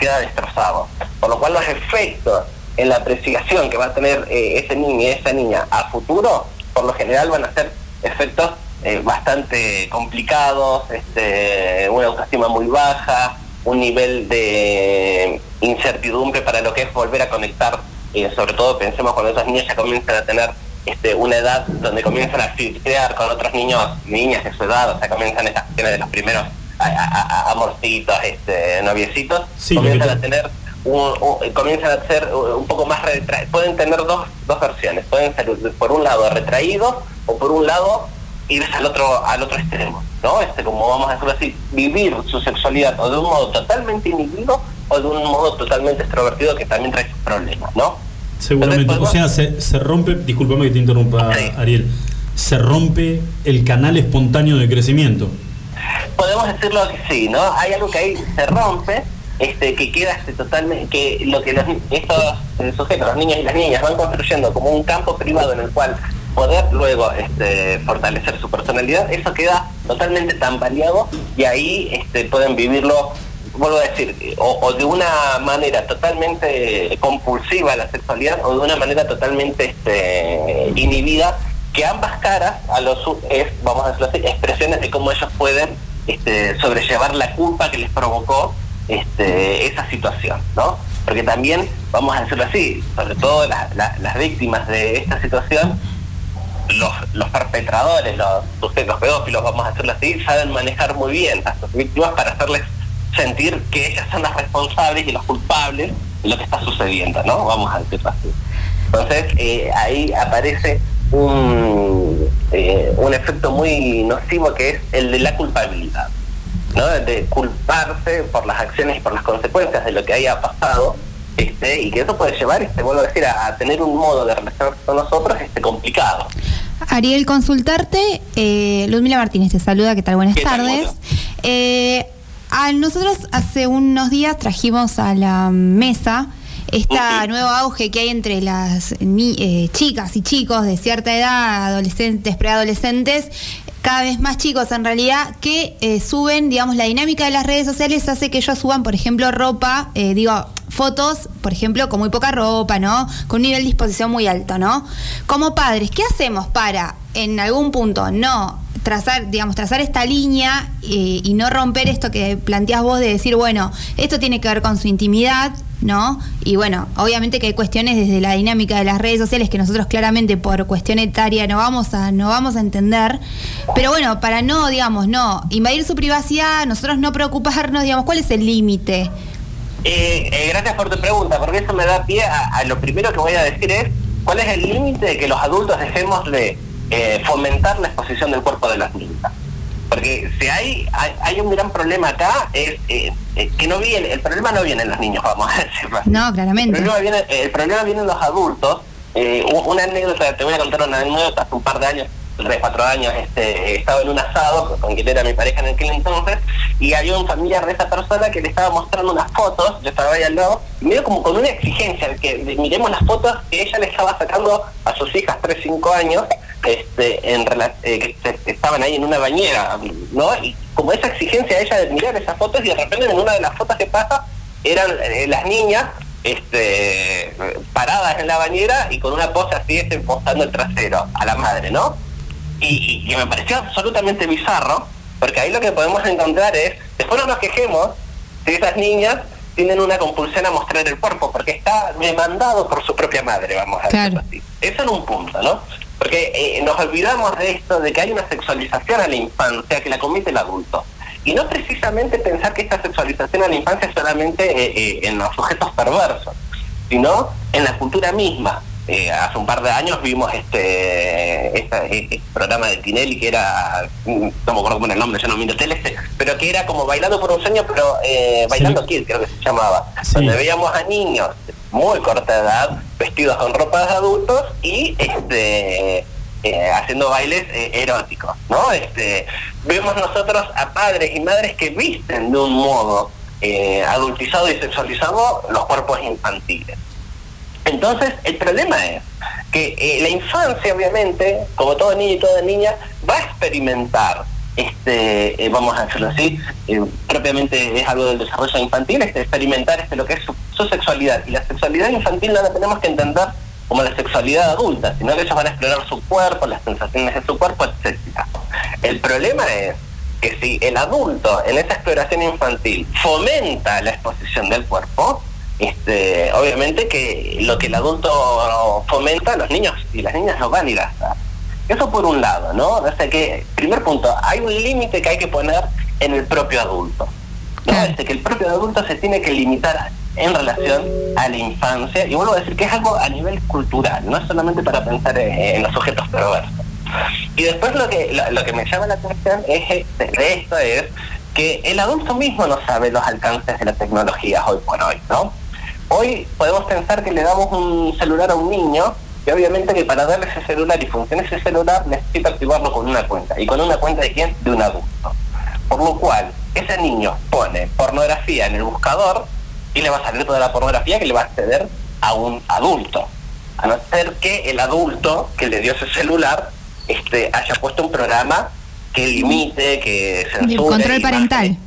queda destrozado. Por lo cual los efectos en la apreciación que va a tener eh, ese niño y esa niña a futuro, por lo general van a ser efectos eh, bastante complicados, este, una autoestima muy baja, un nivel de incertidumbre para lo que es volver a conectar, eh, sobre todo pensemos cuando esos niños ya comienzan a tener este, una edad donde comienzan a flirtear con otros niños niñas de su edad, o sea, comienzan estas cuestiones de los primeros a- a- a- amorcitos, este, noviecitos, Sí, comienzan te- a tener un, un- comienzan a ser un poco más retra- pueden tener dos, dos versiones, pueden ser por un lado retraídos o por un lado irse al otro al otro extremo, ¿no? Este como vamos a decirlo así, vivir su sexualidad o de un modo totalmente inhibido o de un modo totalmente extrovertido que también trae sus problemas, ¿no? Seguramente. O sea, se, se rompe, discúlpame que te interrumpa, Sí. Ariel, se rompe el canal espontáneo de crecimiento. Podemos decirlo que sí, ¿no? Hay algo que ahí se rompe, este, que queda este, totalmente, que lo que los, estos eh, sujetos, los niños y las niñas, van construyendo como un campo privado en el cual poder luego este, fortalecer su personalidad, eso queda totalmente tambaleado y ahí este, pueden vivirlo, vuelvo a decir, o, o de una manera totalmente compulsiva la sexualidad o de una manera totalmente este, inhibida, que ambas caras a los es, vamos a decirlo así, expresiones de cómo ellos pueden este, sobrellevar la culpa que les provocó este, esa situación, ¿no? Porque también, vamos a decirlo así, sobre todo las- víctimas de esta situación, los, los perpetradores, los sujetos pedófilos, vamos a decirlo así, saben manejar muy bien a sus víctimas para hacerles sentir que ellas son las responsables y los culpables de lo que está sucediendo, ¿no? Vamos a decirlo así. Entonces, eh, ahí aparece un, eh, un efecto muy nocivo que es el de la culpabilidad, ¿no? De culparse por las acciones y por las consecuencias de lo que haya pasado, este, y que eso puede llevar, este, vuelvo a decir, a, a tener un modo de relacionarse con nosotros este, complicado. Ariel, consultarte. Eh, Ludmila Martínez te saluda, ¿qué tal? Buenas ¿Qué tal, tardes. Lula? Eh, a nosotros hace unos días trajimos a la mesa este Ujú. nuevo auge que hay entre las eh, chicas y chicos de cierta edad, adolescentes, preadolescentes, cada vez más chicos en realidad, que eh, suben, digamos, la dinámica de las redes sociales hace que ellos suban, por ejemplo, ropa, eh, digo, fotos, por ejemplo, con muy poca ropa, ¿no? Con un nivel de disposición muy alto, ¿no? Como padres, ¿qué hacemos para, en algún punto, no trazar, digamos, trazar esta línea eh, y no romper esto que planteas vos de decir, bueno, esto tiene que ver con su intimidad, ¿no? Y bueno, obviamente que hay cuestiones desde la dinámica de las redes sociales que nosotros claramente por cuestión etaria no vamos a, no vamos a entender. Pero bueno, para no, digamos, no invadir su privacidad, nosotros no preocuparnos, digamos, ¿cuál es el límite? Eh, eh, gracias por tu pregunta, porque eso me da pie a, a lo primero que voy a decir es cuál es el límite de que los adultos dejemos de eh, fomentar la exposición del cuerpo de las niñas. Porque si hay, hay, hay un gran problema acá, es eh, eh, que no viene, el problema no viene en los niños, vamos a decirlo. No, El claramente. problema viene, el problema viene en los adultos. Eh, una anécdota, te voy a contar una anécdota, hace un par de años, tres, cuatro años, este, estaba en un asado con, quien era mi pareja en aquel entonces, y había un familiar de esa persona que le estaba mostrando unas fotos, yo estaba ahí al lado, y medio como con una exigencia, que miremos las fotos que ella le estaba sacando a sus hijas, 3, 5 años, este, en eh, que estaban ahí en una bañera, ¿no? Y como esa exigencia de ella de mirar esas fotos y de repente en una de las fotos que pasa eran eh, las niñas este, paradas en la bañera y con una pose así este, el trasero a la madre, ¿no? Y, y, me pareció absolutamente bizarro, porque ahí lo que podemos encontrar es, después no nos quejemos si esas niñas tienen una compulsión a mostrar el cuerpo, porque está demandado por su propia madre, vamos a decirlo así. Eso en un punto, ¿no? Porque eh, nos olvidamos de esto, de que hay una sexualización a la infancia que la comete el adulto. Y no precisamente pensar que esta sexualización a la infancia es solamente eh, eh, en los sujetos perversos, sino en la cultura misma. Eh, hace un par de años vimos este, este, programa de Tinelli que era, no me acuerdo el nombre, yo no miro tele, pero que era como bailando por un sueño, pero bailando Kid creo que se llamaba, donde veíamos a niños muy corta edad vestidos con ropa de adultos y este eh, haciendo bailes eh, eróticos, ¿no? Este, vemos nosotros a padres y madres que visten de un modo eh, adultizado y sexualizado los cuerpos infantiles. Entonces, el problema es que la infancia, obviamente, como todo niño y toda niña, va a experimentar este, vamos a decirlo así, propiamente es algo del desarrollo infantil, este, experimentar este, lo que es su, su, sexualidad. Y la sexualidad infantil no la tenemos que entender como la sexualidad adulta, sino que ellos van a explorar su cuerpo, las sensaciones de su cuerpo, etc. El problema es que si el adulto en esa exploración infantil fomenta la exposición del cuerpo, este, obviamente que lo que el adulto fomenta, los niños y las niñas lo van a ir a hacer. Eso por un lado, ¿no? O sea que, primer punto, hay un límite que hay que poner en el propio adulto. ¿no? Este, que el propio adulto se tiene que limitar en relación a la infancia, y vuelvo a decir que es algo a nivel cultural, no es solamente para pensar en, los objetos perversos. Y después lo que, lo, que me llama la atención es, este, de esto es que el adulto mismo no sabe los alcances de la tecnología hoy por hoy, ¿no? Hoy podemos pensar que le damos un celular a un niño y obviamente que para darle ese celular y funcione ese celular necesita activarlo con una cuenta. ¿Y con una cuenta de quién? De un adulto. Por lo cual, ese niño pone pornografía en el buscador y le va a salir toda la pornografía que le va a acceder a un adulto. A no ser que el adulto que le dio ese celular este, haya puesto un programa que limite, que censure. El control parental.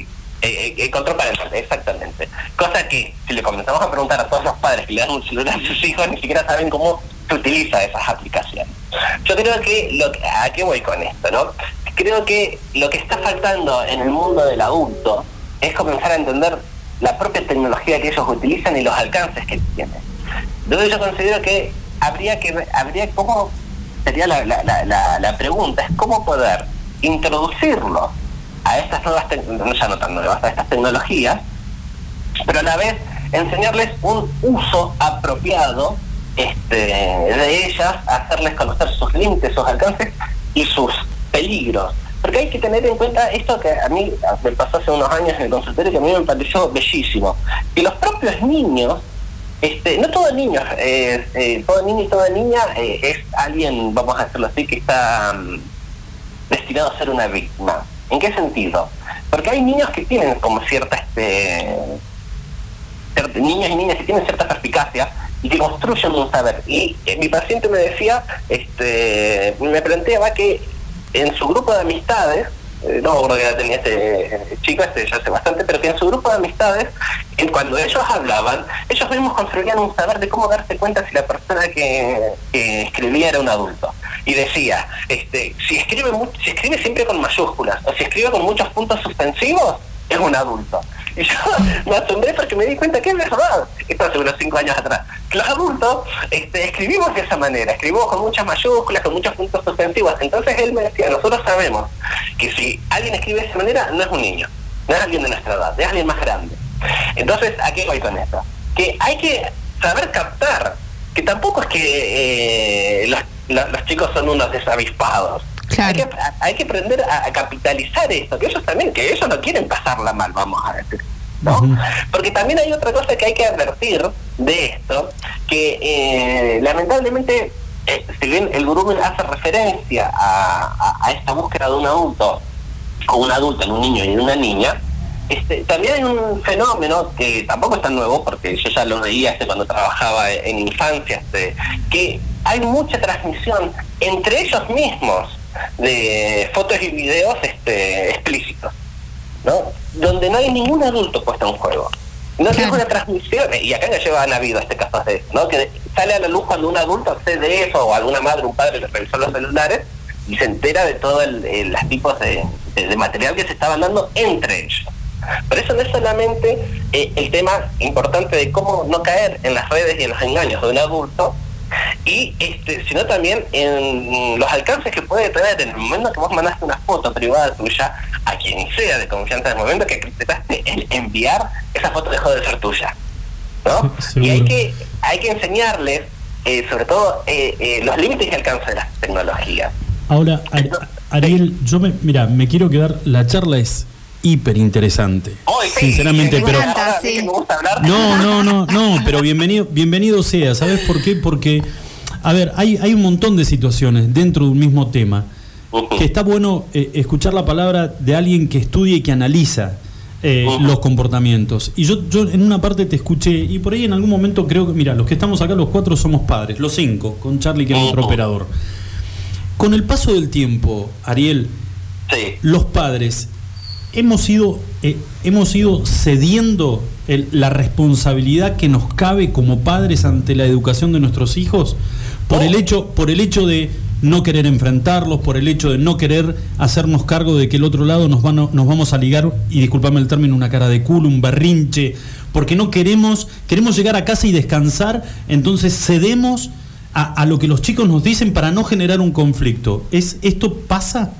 Eh, eh, el control parental, exactamente. Cosa que, si le comenzamos a preguntar a todos los padres que le dan un celular a sus hijos, ni siquiera saben cómo se utiliza esas aplicaciones. Yo creo que, lo ¿a qué voy con esto? no Creo que lo que está faltando en el mundo del adulto es comenzar a entender la propia tecnología que ellos utilizan y los alcances que tienen. Entonces yo considero que habría que, habría cómo, sería la, la, la, pregunta, es cómo poder introducirlo a estas nuevas, no ya no tan nuevas, a estas tecnologías, pero a la vez enseñarles un uso apropiado este, de ellas, hacerles conocer sus límites, sus alcances y sus peligros. Porque hay que tener en cuenta esto que a mí me pasó hace unos años en el consultorio que a mí me pareció bellísimo. Que los propios niños, este, no todo niño, eh, todo niño y toda niña eh, es alguien, vamos a decirlo así, que está mm, destinado a ser una víctima. ¿En qué sentido? Porque hay niños que tienen como cierta, este, niños y niñas que tienen cierta perspicacia y que construyen un saber. Y eh, mi paciente me decía, este, me planteaba que en su grupo de amistades, eh, no me que tenía este chico, este ya hace bastante, pero que en su grupo de amistades, cuando ellos hablaban, ellos mismos construían un saber de cómo darse cuenta si la persona que, escribía era un adulto. Y decía, este, si escribe si escribe siempre con mayúsculas, o si escribe con muchos puntos suspensivos, es un adulto. Y yo me asombré porque me di cuenta que es verdad, esto hace unos cinco años atrás, los adultos este, escribimos de esa manera, escribimos con muchas mayúsculas, con muchos puntos suspensivos. Entonces él me decía, nosotros sabemos que si alguien escribe de esa manera, no es un niño, no es alguien de nuestra edad, es alguien más grande. Entonces, ¿a qué voy con esto? Que hay que saber captar, que tampoco es que eh, los chicos son unos desavispados hay, que, hay que aprender a, capitalizar esto, que ellos también, que ellos no quieren pasarla mal, vamos a decir. ¿no? Porque también hay otra cosa que hay que advertir de esto, que eh, lamentablemente, eh, si bien el grupo hace referencia a, esta búsqueda de un adulto, o un adulto en un niño y en una niña, este, también hay un fenómeno que tampoco es tan nuevo, porque yo ya lo veía este, cuando trabajaba en infancia, este, que hay mucha transmisión entre ellos mismos de fotos y videos este, explícitos, ¿no? Donde no hay ningún adulto puesto en juego. No es una transmisión, y acá ya llevan habido este caso de ¿no? Que sale a la luz cuando un adulto accede a eso, o alguna madre, un padre le revisó los celulares y se entera de todos los tipos de, material que se estaban dando entre ellos. Por eso no es solamente eh, el tema importante de cómo no caer en las redes y en los engaños de un adulto, y este, sino también en los alcances que puede tener en el momento que vos mandaste una foto privada tuya a quien sea de confianza en el momento que intentaste enviar, esa foto dejó de ser tuya. ¿no? y hay que, hay que enseñarles, eh, sobre todo, eh, eh, los límites y alcance de las tecnologías. Ahora, Ariel, yo me, mira, me quiero quedar, la charla es hiper interesante. sinceramente, pero no, no, no, no, pero bienvenido, bienvenido sea. ¿Sabes por qué? Porque, a ver, hay, hay un montón de situaciones dentro de un mismo tema que está bueno eh, escuchar la palabra de alguien que estudia y que analiza. Eh, los comportamientos. Y yo, yo en una parte te escuché, y por ahí en algún momento creo que, mira, los que estamos acá, los cuatro somos padres, los cinco, con Charlie que es nuestro operador. Con el paso del tiempo, Ariel, los padres hemos ido, eh, hemos ido cediendo la responsabilidad que nos cabe como padres ante la educación de nuestros hijos por el oh. hecho, por el hecho de no querer enfrentarlos, por el hecho de no querer hacernos cargo de que el otro lado nos, nos vamos a ligar, y disculpame el término, una cara de culo, un berrinche, porque no queremos, queremos llegar a casa y descansar, entonces cedemos a, a lo que los chicos nos dicen para no generar un conflicto. ¿Es, ¿Esto pasa?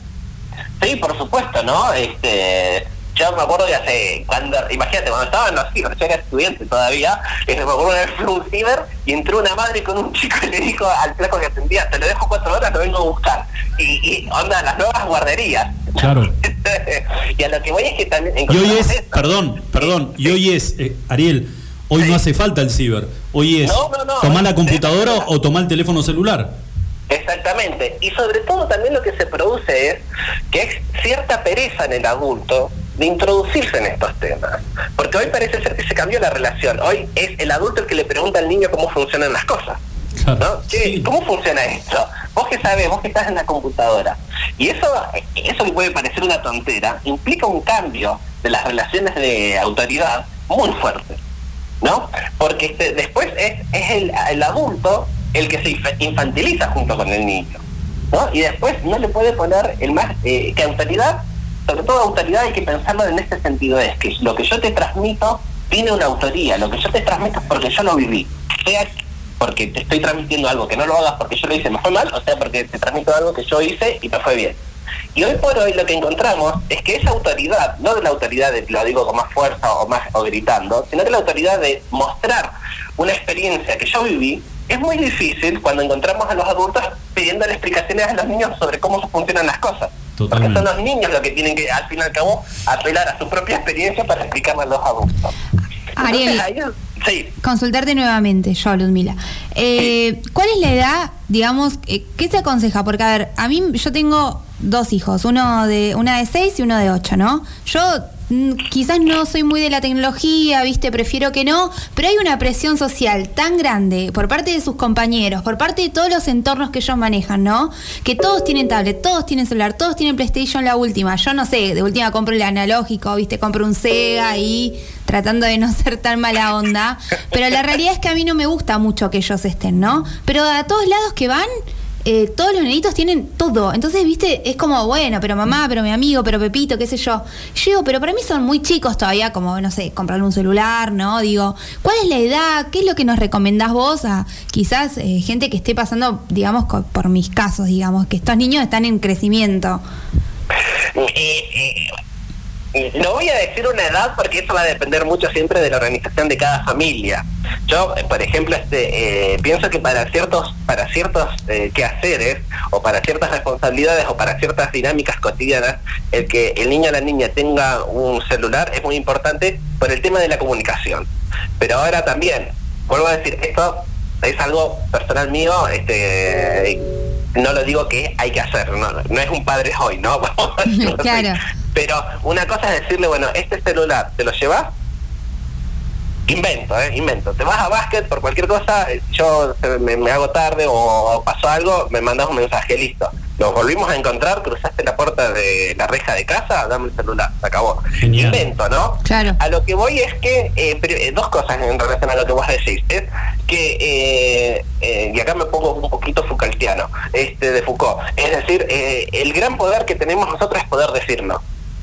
Sí, por supuesto, ¿no? Este, yo me acuerdo que hace, cuando, imagínate, cuando estaba en los ciber, yo era estudiante todavía, y me acuerdo vez fue un ciber y entró una madre con un chico y le dijo al flaco que atendía, te lo dejo cuatro horas, lo vengo a buscar. Y, onda, las nuevas guarderías. Claro. y a lo que voy es que también... Y hoy es, perdón, perdón, y hoy es, eh, Ariel, hoy no hace falta el ciber, hoy es tomar la computadora o tomar el teléfono celular. Exactamente. Y sobre todo también lo que se produce es que es cierta pereza en el adulto de introducirse en estos temas. Porque hoy parece ser que se cambió la relación. Hoy es el adulto el que le pregunta al niño cómo funcionan las cosas. ¿no? ¿Cómo funciona esto? Vos que sabés, vos que estás en la computadora. Y eso, eso que puede parecer una tontera, implica un cambio de las relaciones de autoridad muy fuerte. ¿No? Porque este, después es, es el, el adulto el que se infantiliza junto con el niño. ¿no? Y después no le puede poner el más eh, que autoridad, sobre todo autoridad hay que pensarlo en este sentido, es que lo que yo te transmito tiene una autoría, lo que yo te transmito es porque yo lo viví, sea porque te estoy transmitiendo algo que no lo hagas porque yo lo hice, me fue mal, o sea porque te transmito algo que yo hice y me fue bien. Y hoy por hoy lo que encontramos es que esa autoridad, no de la autoridad de, lo digo con más fuerza o más o gritando, sino de la autoridad de mostrar una experiencia que yo viví, es muy difícil cuando encontramos a los adultos pidiendo explicaciones a los niños sobre cómo funcionan las cosas. Porque son los niños los que tienen que, al fin y al cabo, apelar a su propia experiencia para explicarle a los adultos. Ariel, consultarte nuevamente, yo, Ludmila. Eh, ¿Cuál es la edad, digamos, eh, qué se aconseja? Porque, a ver, a mí yo tengo dos hijos, uno de una de seis y uno de ocho, ¿no? Yo quizás no soy muy de la tecnología, viste, prefiero que no, pero hay una presión social tan grande por parte de sus compañeros, por parte de todos los entornos que ellos manejan, ¿no? Que todos tienen tablet, todos tienen celular, todos tienen PlayStation la última. Yo no sé, de última compro el analógico, viste, compro un Sega y tratando de no ser tan mala onda, pero la realidad es que a mí no me gusta mucho que ellos estén, ¿no? Pero a todos lados que van eh, todos los nenitos tienen todo. Entonces, viste, es como, bueno, pero mamá, pero mi amigo, pero Pepito, qué sé yo. Yo digo, pero para mí son muy chicos todavía, como, no sé, comprar un celular, ¿no? Digo, ¿cuál es la edad? ¿Qué es lo que nos recomendás vos a quizás eh, gente que esté pasando, digamos, por mis casos, digamos, que estos niños están en crecimiento? No voy a decir una edad porque eso va a depender mucho siempre de la organización de cada familia. Yo, por ejemplo, este, eh, pienso que para ciertos, para ciertos eh, quehaceres o para ciertas responsabilidades o para ciertas dinámicas cotidianas, el que el niño o la niña tenga un celular es muy importante por el tema de la comunicación. Pero ahora también, vuelvo a decir, esto es algo personal mío, este no lo digo que hay que hacer, no, no es un padre hoy, ¿no? claro. Pero una cosa es decirle, bueno, este celular, ¿te lo llevas? Invento, ¿eh? Invento. Te vas a básquet por cualquier cosa, yo me, me hago tarde o pasó algo, me mandas un mensaje, listo. Nos volvimos a encontrar, cruzaste la puerta de la reja de casa, dame el celular, se acabó. Genial. Invento, ¿no? Claro. A lo que voy es que, eh, pero, eh, dos cosas en relación a lo que vos decís, es que, eh, eh, y acá me pongo un poquito este, de Foucault, es decir, eh, el gran poder que tenemos nosotros es poder decirnos,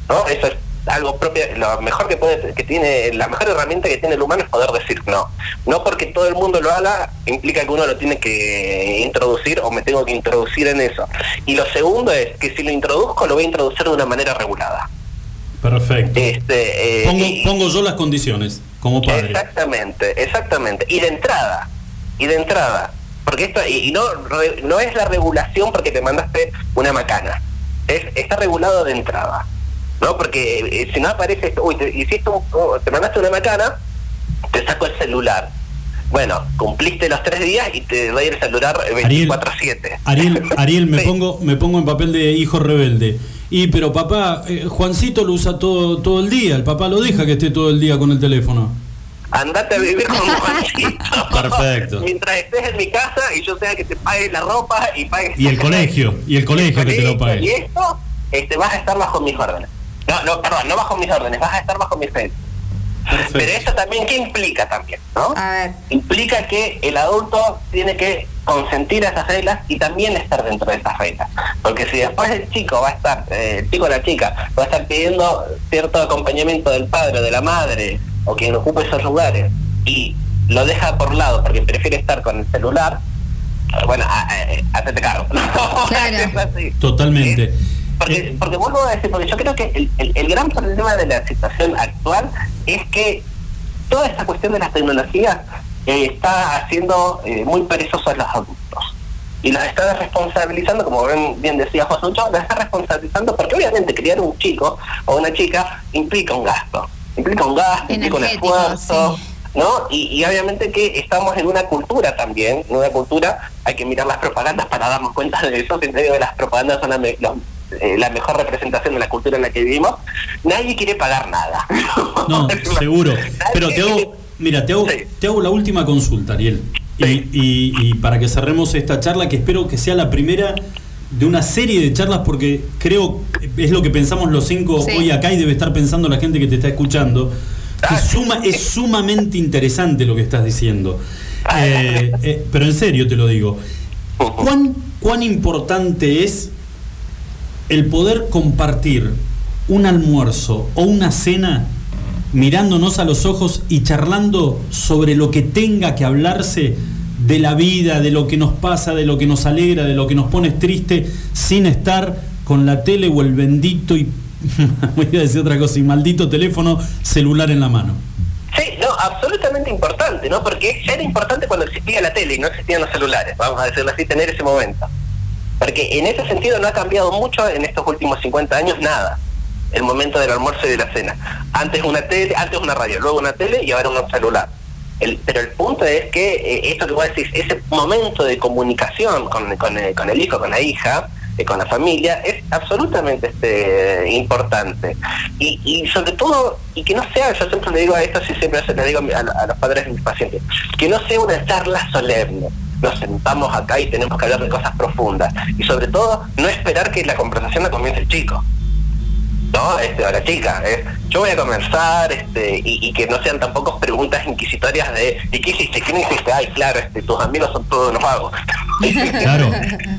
¿no? Eso es algo propio, lo mejor que puede, que tiene, la mejor herramienta que tiene el humano es poder decir no. No porque todo el mundo lo haga, implica que uno lo tiene que introducir o me tengo que introducir en eso. Y lo segundo es que si lo introduzco, lo voy a introducir de una manera regulada. Perfecto. Este, eh, Pongo, y- pongo yo las condiciones como padre. Exactamente, exactamente. Y de entrada, y de entrada, porque esto, y, no, re- no es la regulación porque te mandaste una macana, es, está regulado de entrada, ¿no? Porque eh, si no aparece esto, uy, te, hiciste un- oh, te mandaste una macana, te saco el celular. Bueno, cumpliste los tres días y te doy el celular eh, Ariel, 24-7. Ariel, Ariel, me Sí. pongo, me pongo en papel de hijo rebelde. Y pero papá, eh, Juancito lo usa todo, todo el día, el papá lo deja que esté todo el día con el teléfono. Andate a vivir con Juancito. Perfecto. Mientras estés en mi casa y yo sea que te pague la ropa y pague Y el colegio, y el colegio que te lo Y pague. esto, este, vas a estar bajo mis órdenes. No, no, perdón, no bajo mis órdenes, vas a estar bajo mis reglas. Pero eso también, ¿qué implica también? ¿no? A ver. Implica que el adulto tiene que consentir a esas reglas y también estar dentro de esas reglas. Porque si después el chico va a estar, eh, el chico o la chica, va a estar pidiendo cierto acompañamiento del padre o de la madre o quien ocupe esos lugares y lo deja por lado porque prefiere estar con el celular, bueno, hacete cargo. Claro. Es así. Totalmente. ¿Sí? Porque, Eh, porque vuelvo a decir, porque yo creo que el, el- el gran problema de la situación actual es que toda esta cuestión de las tecnologías eh, está haciendo eh, muy perezosos a los adultos. Y los está responsabilizando, como bien, bien decía José Lucho, los está responsabilizando porque obviamente criar un chico o una chica implica un gasto. Implica un gasto, implica un esfuerzo. sí. ¿no? Y, y obviamente que estamos en una cultura también, en una cultura, hay que mirar las propagandas para darnos cuenta de eso, siempre digo que las propagandas son la, me- los- eh, la mejor representación de la cultura en la que vivimos, nadie quiere pagar nada. No, seguro. Pero te hago, mira, te hago, Sí. te hago la última consulta, Ariel. Y, y- y para que cerremos esta charla, que espero que sea la primera de una serie de charlas, porque creo es lo que pensamos los cinco Sí. hoy acá y debe estar pensando la gente que te está escuchando. Que Ah, suma, es sumamente interesante lo que estás diciendo. Eh, eh, pero en serio te lo digo. ¿Cuán, ¿Cuán importante es el poder compartir un almuerzo o una cena mirándonos a los ojos y charlando sobre lo que tenga que hablarse de la vida, de lo que nos pasa, de lo que nos alegra, de lo que nos pone triste, sin estar con la tele o el bendito y voy a decir otra cosa, y maldito teléfono celular en la mano. Sí, no, absolutamente importante, ¿no? Porque era importante cuando existía la tele y no existían los celulares, vamos a decirlo así, tener ese momento. Porque en ese sentido no ha cambiado mucho en estos últimos 50 años nada. El momento del almuerzo y de la cena. Antes una tele, antes una radio, luego una tele y ahora un celular. Pero el punto es que eh, esto que vos decís, ese momento de comunicación eh, con el hijo, con la hija, eh, con la familia, es absolutamente este, importante. Y, sobre todo, y que no sea, yo siempre le digo a esto, sí siempre le digo a- a los padres de mis pacientes, que no sea una charla solemne. Nos sentamos acá y tenemos que hablar de cosas profundas. Y sobre todo, no esperar que la conversación la comience el chico. ¿No? Este, a la chica, es, yo voy a conversar este, y, y que no sean tampoco preguntas inquisitorias de ¿y qué hiciste? ¿Quién hiciste? Ay, claro, este, tus amigos son todos unos vagos. Claro.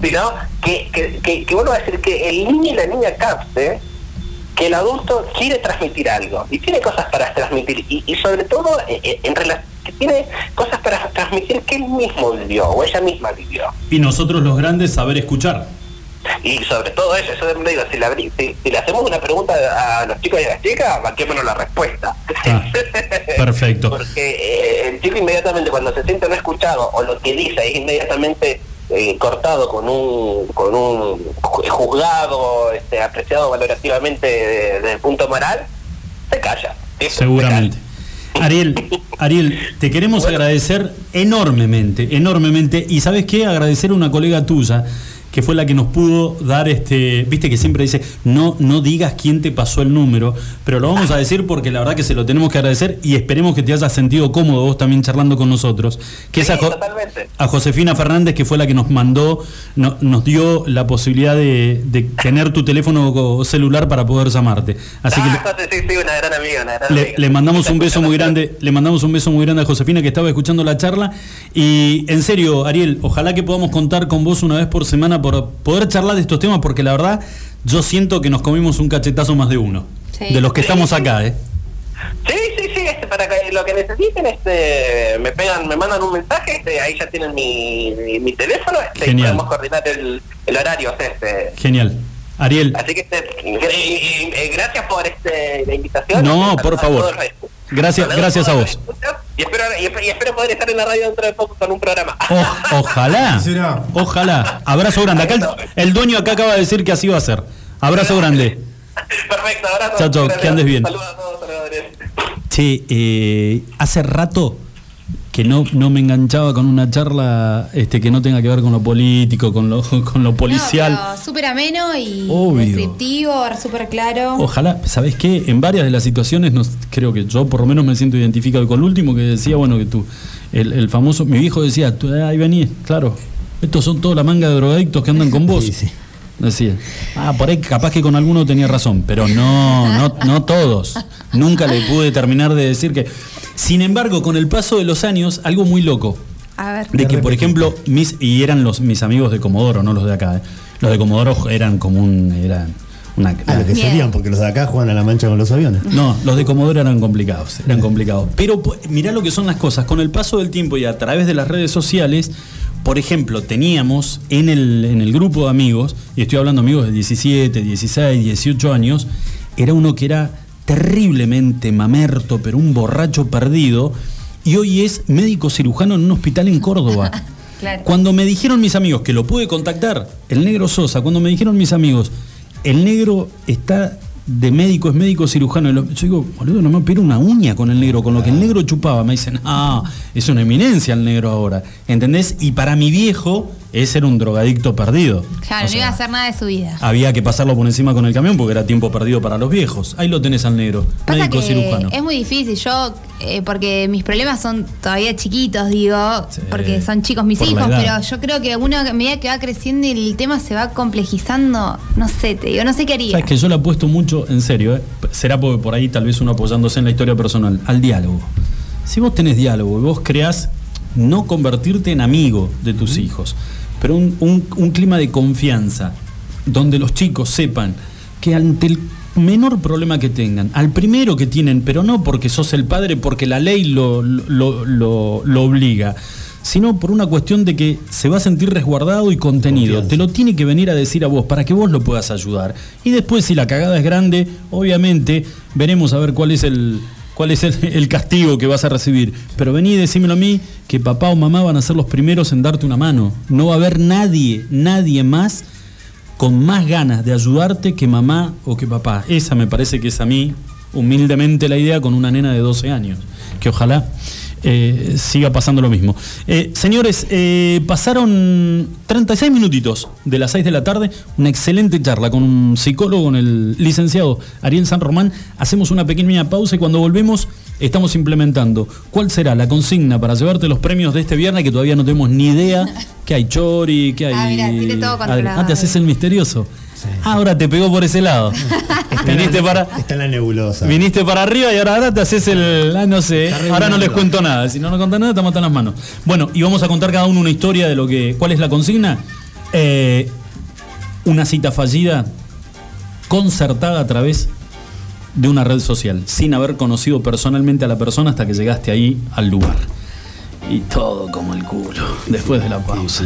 Sino que, que, que, que vuelvo a decir que el niño y la niña capte que el adulto quiere transmitir algo y tiene cosas para transmitir y, y sobre todo eh, eh, en relación que tiene cosas para transmitir que él mismo vivió o ella misma vivió. Y nosotros los grandes saber escuchar. Y sobre todo eso, yo digo, si le, abrí- si, si le hacemos una pregunta a los chicos y a las chicas, marquémonos la respuesta. Ah, perfecto. Porque eh, el chico inmediatamente cuando se siente no escuchado o lo que dice es inmediatamente eh, cortado con un con un ju- juzgado este, apreciado valorativamente de- desde el punto moral, se calla. Eso, se Seguramente. calla. Ariel, Ariel, te queremos agradecer enormemente, enormemente. Y sabes qué, agradecer a una colega tuya que fue la que nos pudo dar este, viste que siempre dice, no, no digas quién te pasó el número, pero lo vamos a decir porque la verdad que se lo tenemos que agradecer y esperemos que te hayas sentido cómodo vos también charlando con nosotros, que es a, Jo- totalmente. a Josefina Fernández, que fue la que nos mandó, no- nos dio la posibilidad de, de tener tu teléfono celular para poder llamarte. Así que... ah, José, sí, sí, una gran amiga, una gran Le, amiga. le mandamos un beso muy grande, le mandamos un beso muy grande a Josefina que estaba escuchando la charla. Y en serio, Ariel, ojalá que podamos contar con vos una vez por semana por poder charlar de estos temas, porque la verdad, yo siento que nos comimos un cachetazo más de uno. Sí. De los que estamos acá, ¿eh? Sí, sí, sí, este, para que lo que necesiten, este, me pegan, me mandan un mensaje, este, ahí ya tienen mi, mi, mi teléfono, este, y Genial. podemos coordinar el, el horario, o sea, este. Genial. Ariel, Así que este, y- y- eh, gracias por este, la invitación. No, Este, por a favor. Gracias- gracias a vos. Y espero, y, espero- y espero poder estar en la radio dentro de poco con un programa. o- ojalá, Será. ojalá. Abrazo grande. Acá el, el dueño acá acaba de decir que así va a ser. Abrazo grande. Perfecto, abrazo. Chao, chao, Gracias. que andes bien. Saludos a todos, saludadores. Che, eh, hace rato que no, no me enganchaba con una charla este, que no tenga que ver con lo político, con lo, con lo policial. No, súper ameno y Obvio. descriptivo, súper claro. Ojalá, ¿sabés qué? En varias de las situaciones, nos, creo que yo por lo menos me siento identificado con lo último que decía, bueno, que tú, el, el famoso, mi viejo decía, tú, ahí venís, claro, estos son toda la manga de drogadictos que andan con vos. Sí, sí. Decía, ah, por ahí capaz que con alguno tenía razón, pero no, no, no todos. Nunca le pude terminar de decir que. Sin embargo, con el paso de los años, algo muy loco. A ver. De que, por ejemplo, mis, y eran los mis amigos de Comodoro, no los de acá. ¿eh? Los de Comodoro eran como un. Eran una, Ah, lo que Bien. serían, porque los de acá juegan a la mancha con los aviones. no, los de Comodoro eran complicados, eran complicados. Pero po- mirá lo que son las cosas. Con el paso del tiempo y a través de las redes sociales, por ejemplo, teníamos en el, en el grupo de amigos, y estoy hablando de amigos de 17, 16, 18 años, era uno que era terriblemente mamerto, pero un borracho perdido, y hoy es médico cirujano en un hospital en Córdoba. Claro. Cuando me dijeron mis amigos que lo pude contactar, el negro Sosa, cuando me dijeron mis amigos, el negro está de médico, es médico cirujano, yo digo, boludo, no me opero una uña con el negro, con lo que el negro chupaba. Me dicen, ah, es una eminencia el negro ahora. ¿Entendés? Y para mi viejo, ese era un drogadicto perdido. Claro, O no iba a hacer nada de su vida. Había que pasarlo por encima con el camión porque era tiempo perdido para los viejos. Ahí lo tenés al negro, Pasa médico que cirujano. es muy difícil, yo, eh, porque mis problemas son todavía chiquitos, digo, Sí, porque son chicos mis hijos, pero yo creo que uno a medida que va creciendo y el tema se va complejizando, no sé, te digo, no sé qué haría. Sabes que yo le apuesto mucho, en serio, ¿eh? será porque por ahí tal vez uno apoyándose en la historia personal, al diálogo. Si vos tenés diálogo y vos creás no convertirte en amigo de tus hijos, pero un, un- un clima de confianza, donde los chicos sepan que ante el menor problema que tengan, al primero que tienen, pero no porque sos el padre, porque la ley lo, lo- lo- lo obliga, sino por una cuestión de que se va a sentir resguardado y contenido. Confianza. Te lo tiene que venir a decir a vos para que vos lo puedas ayudar. Y después, si la cagada es grande, obviamente veremos a ver cuál es el, cuál es el, castigo que vas a recibir. Pero vení y decímelo a mí que papá o mamá van a ser los primeros en darte una mano. No va a haber nadie, nadie más con más ganas de ayudarte que mamá o que papá. Esa me parece que es a mí, humildemente, la idea con una nena de 12 años. Que ojalá eh, siga pasando lo mismo. Eh, señores, eh, pasaron 36 minutitos de las 6 de la tarde, una excelente charla con un psicólogo, con el licenciado Ariel San Román. Hacemos una pequeña pausa y cuando volvemos estamos implementando cuál será la consigna para llevarte los premios de este viernes que todavía no tenemos ni idea que hay chori, que hay... Ah, mirá, tiene todo controlado. Ah, te haces el misterioso. Ah, ahora te pegó por ese lado. viniste para... Está en la nebulosa. Viniste para arriba y ahora, ahora te haces el. ah, no sé. Está Ahora no les cuento nada. Si no nos cuentan nada, estamos hasta en las manos. Bueno, y vamos a contar cada uno una historia de lo que. ¿Cuál es la consigna? Eh, una cita fallida concertada a través de una red social, sin haber conocido personalmente a la persona hasta que llegaste ahí al lugar. Y todo como el culo, después de la pausa.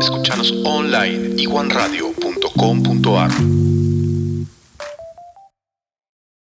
Escuchanos online iguanradio.com.ar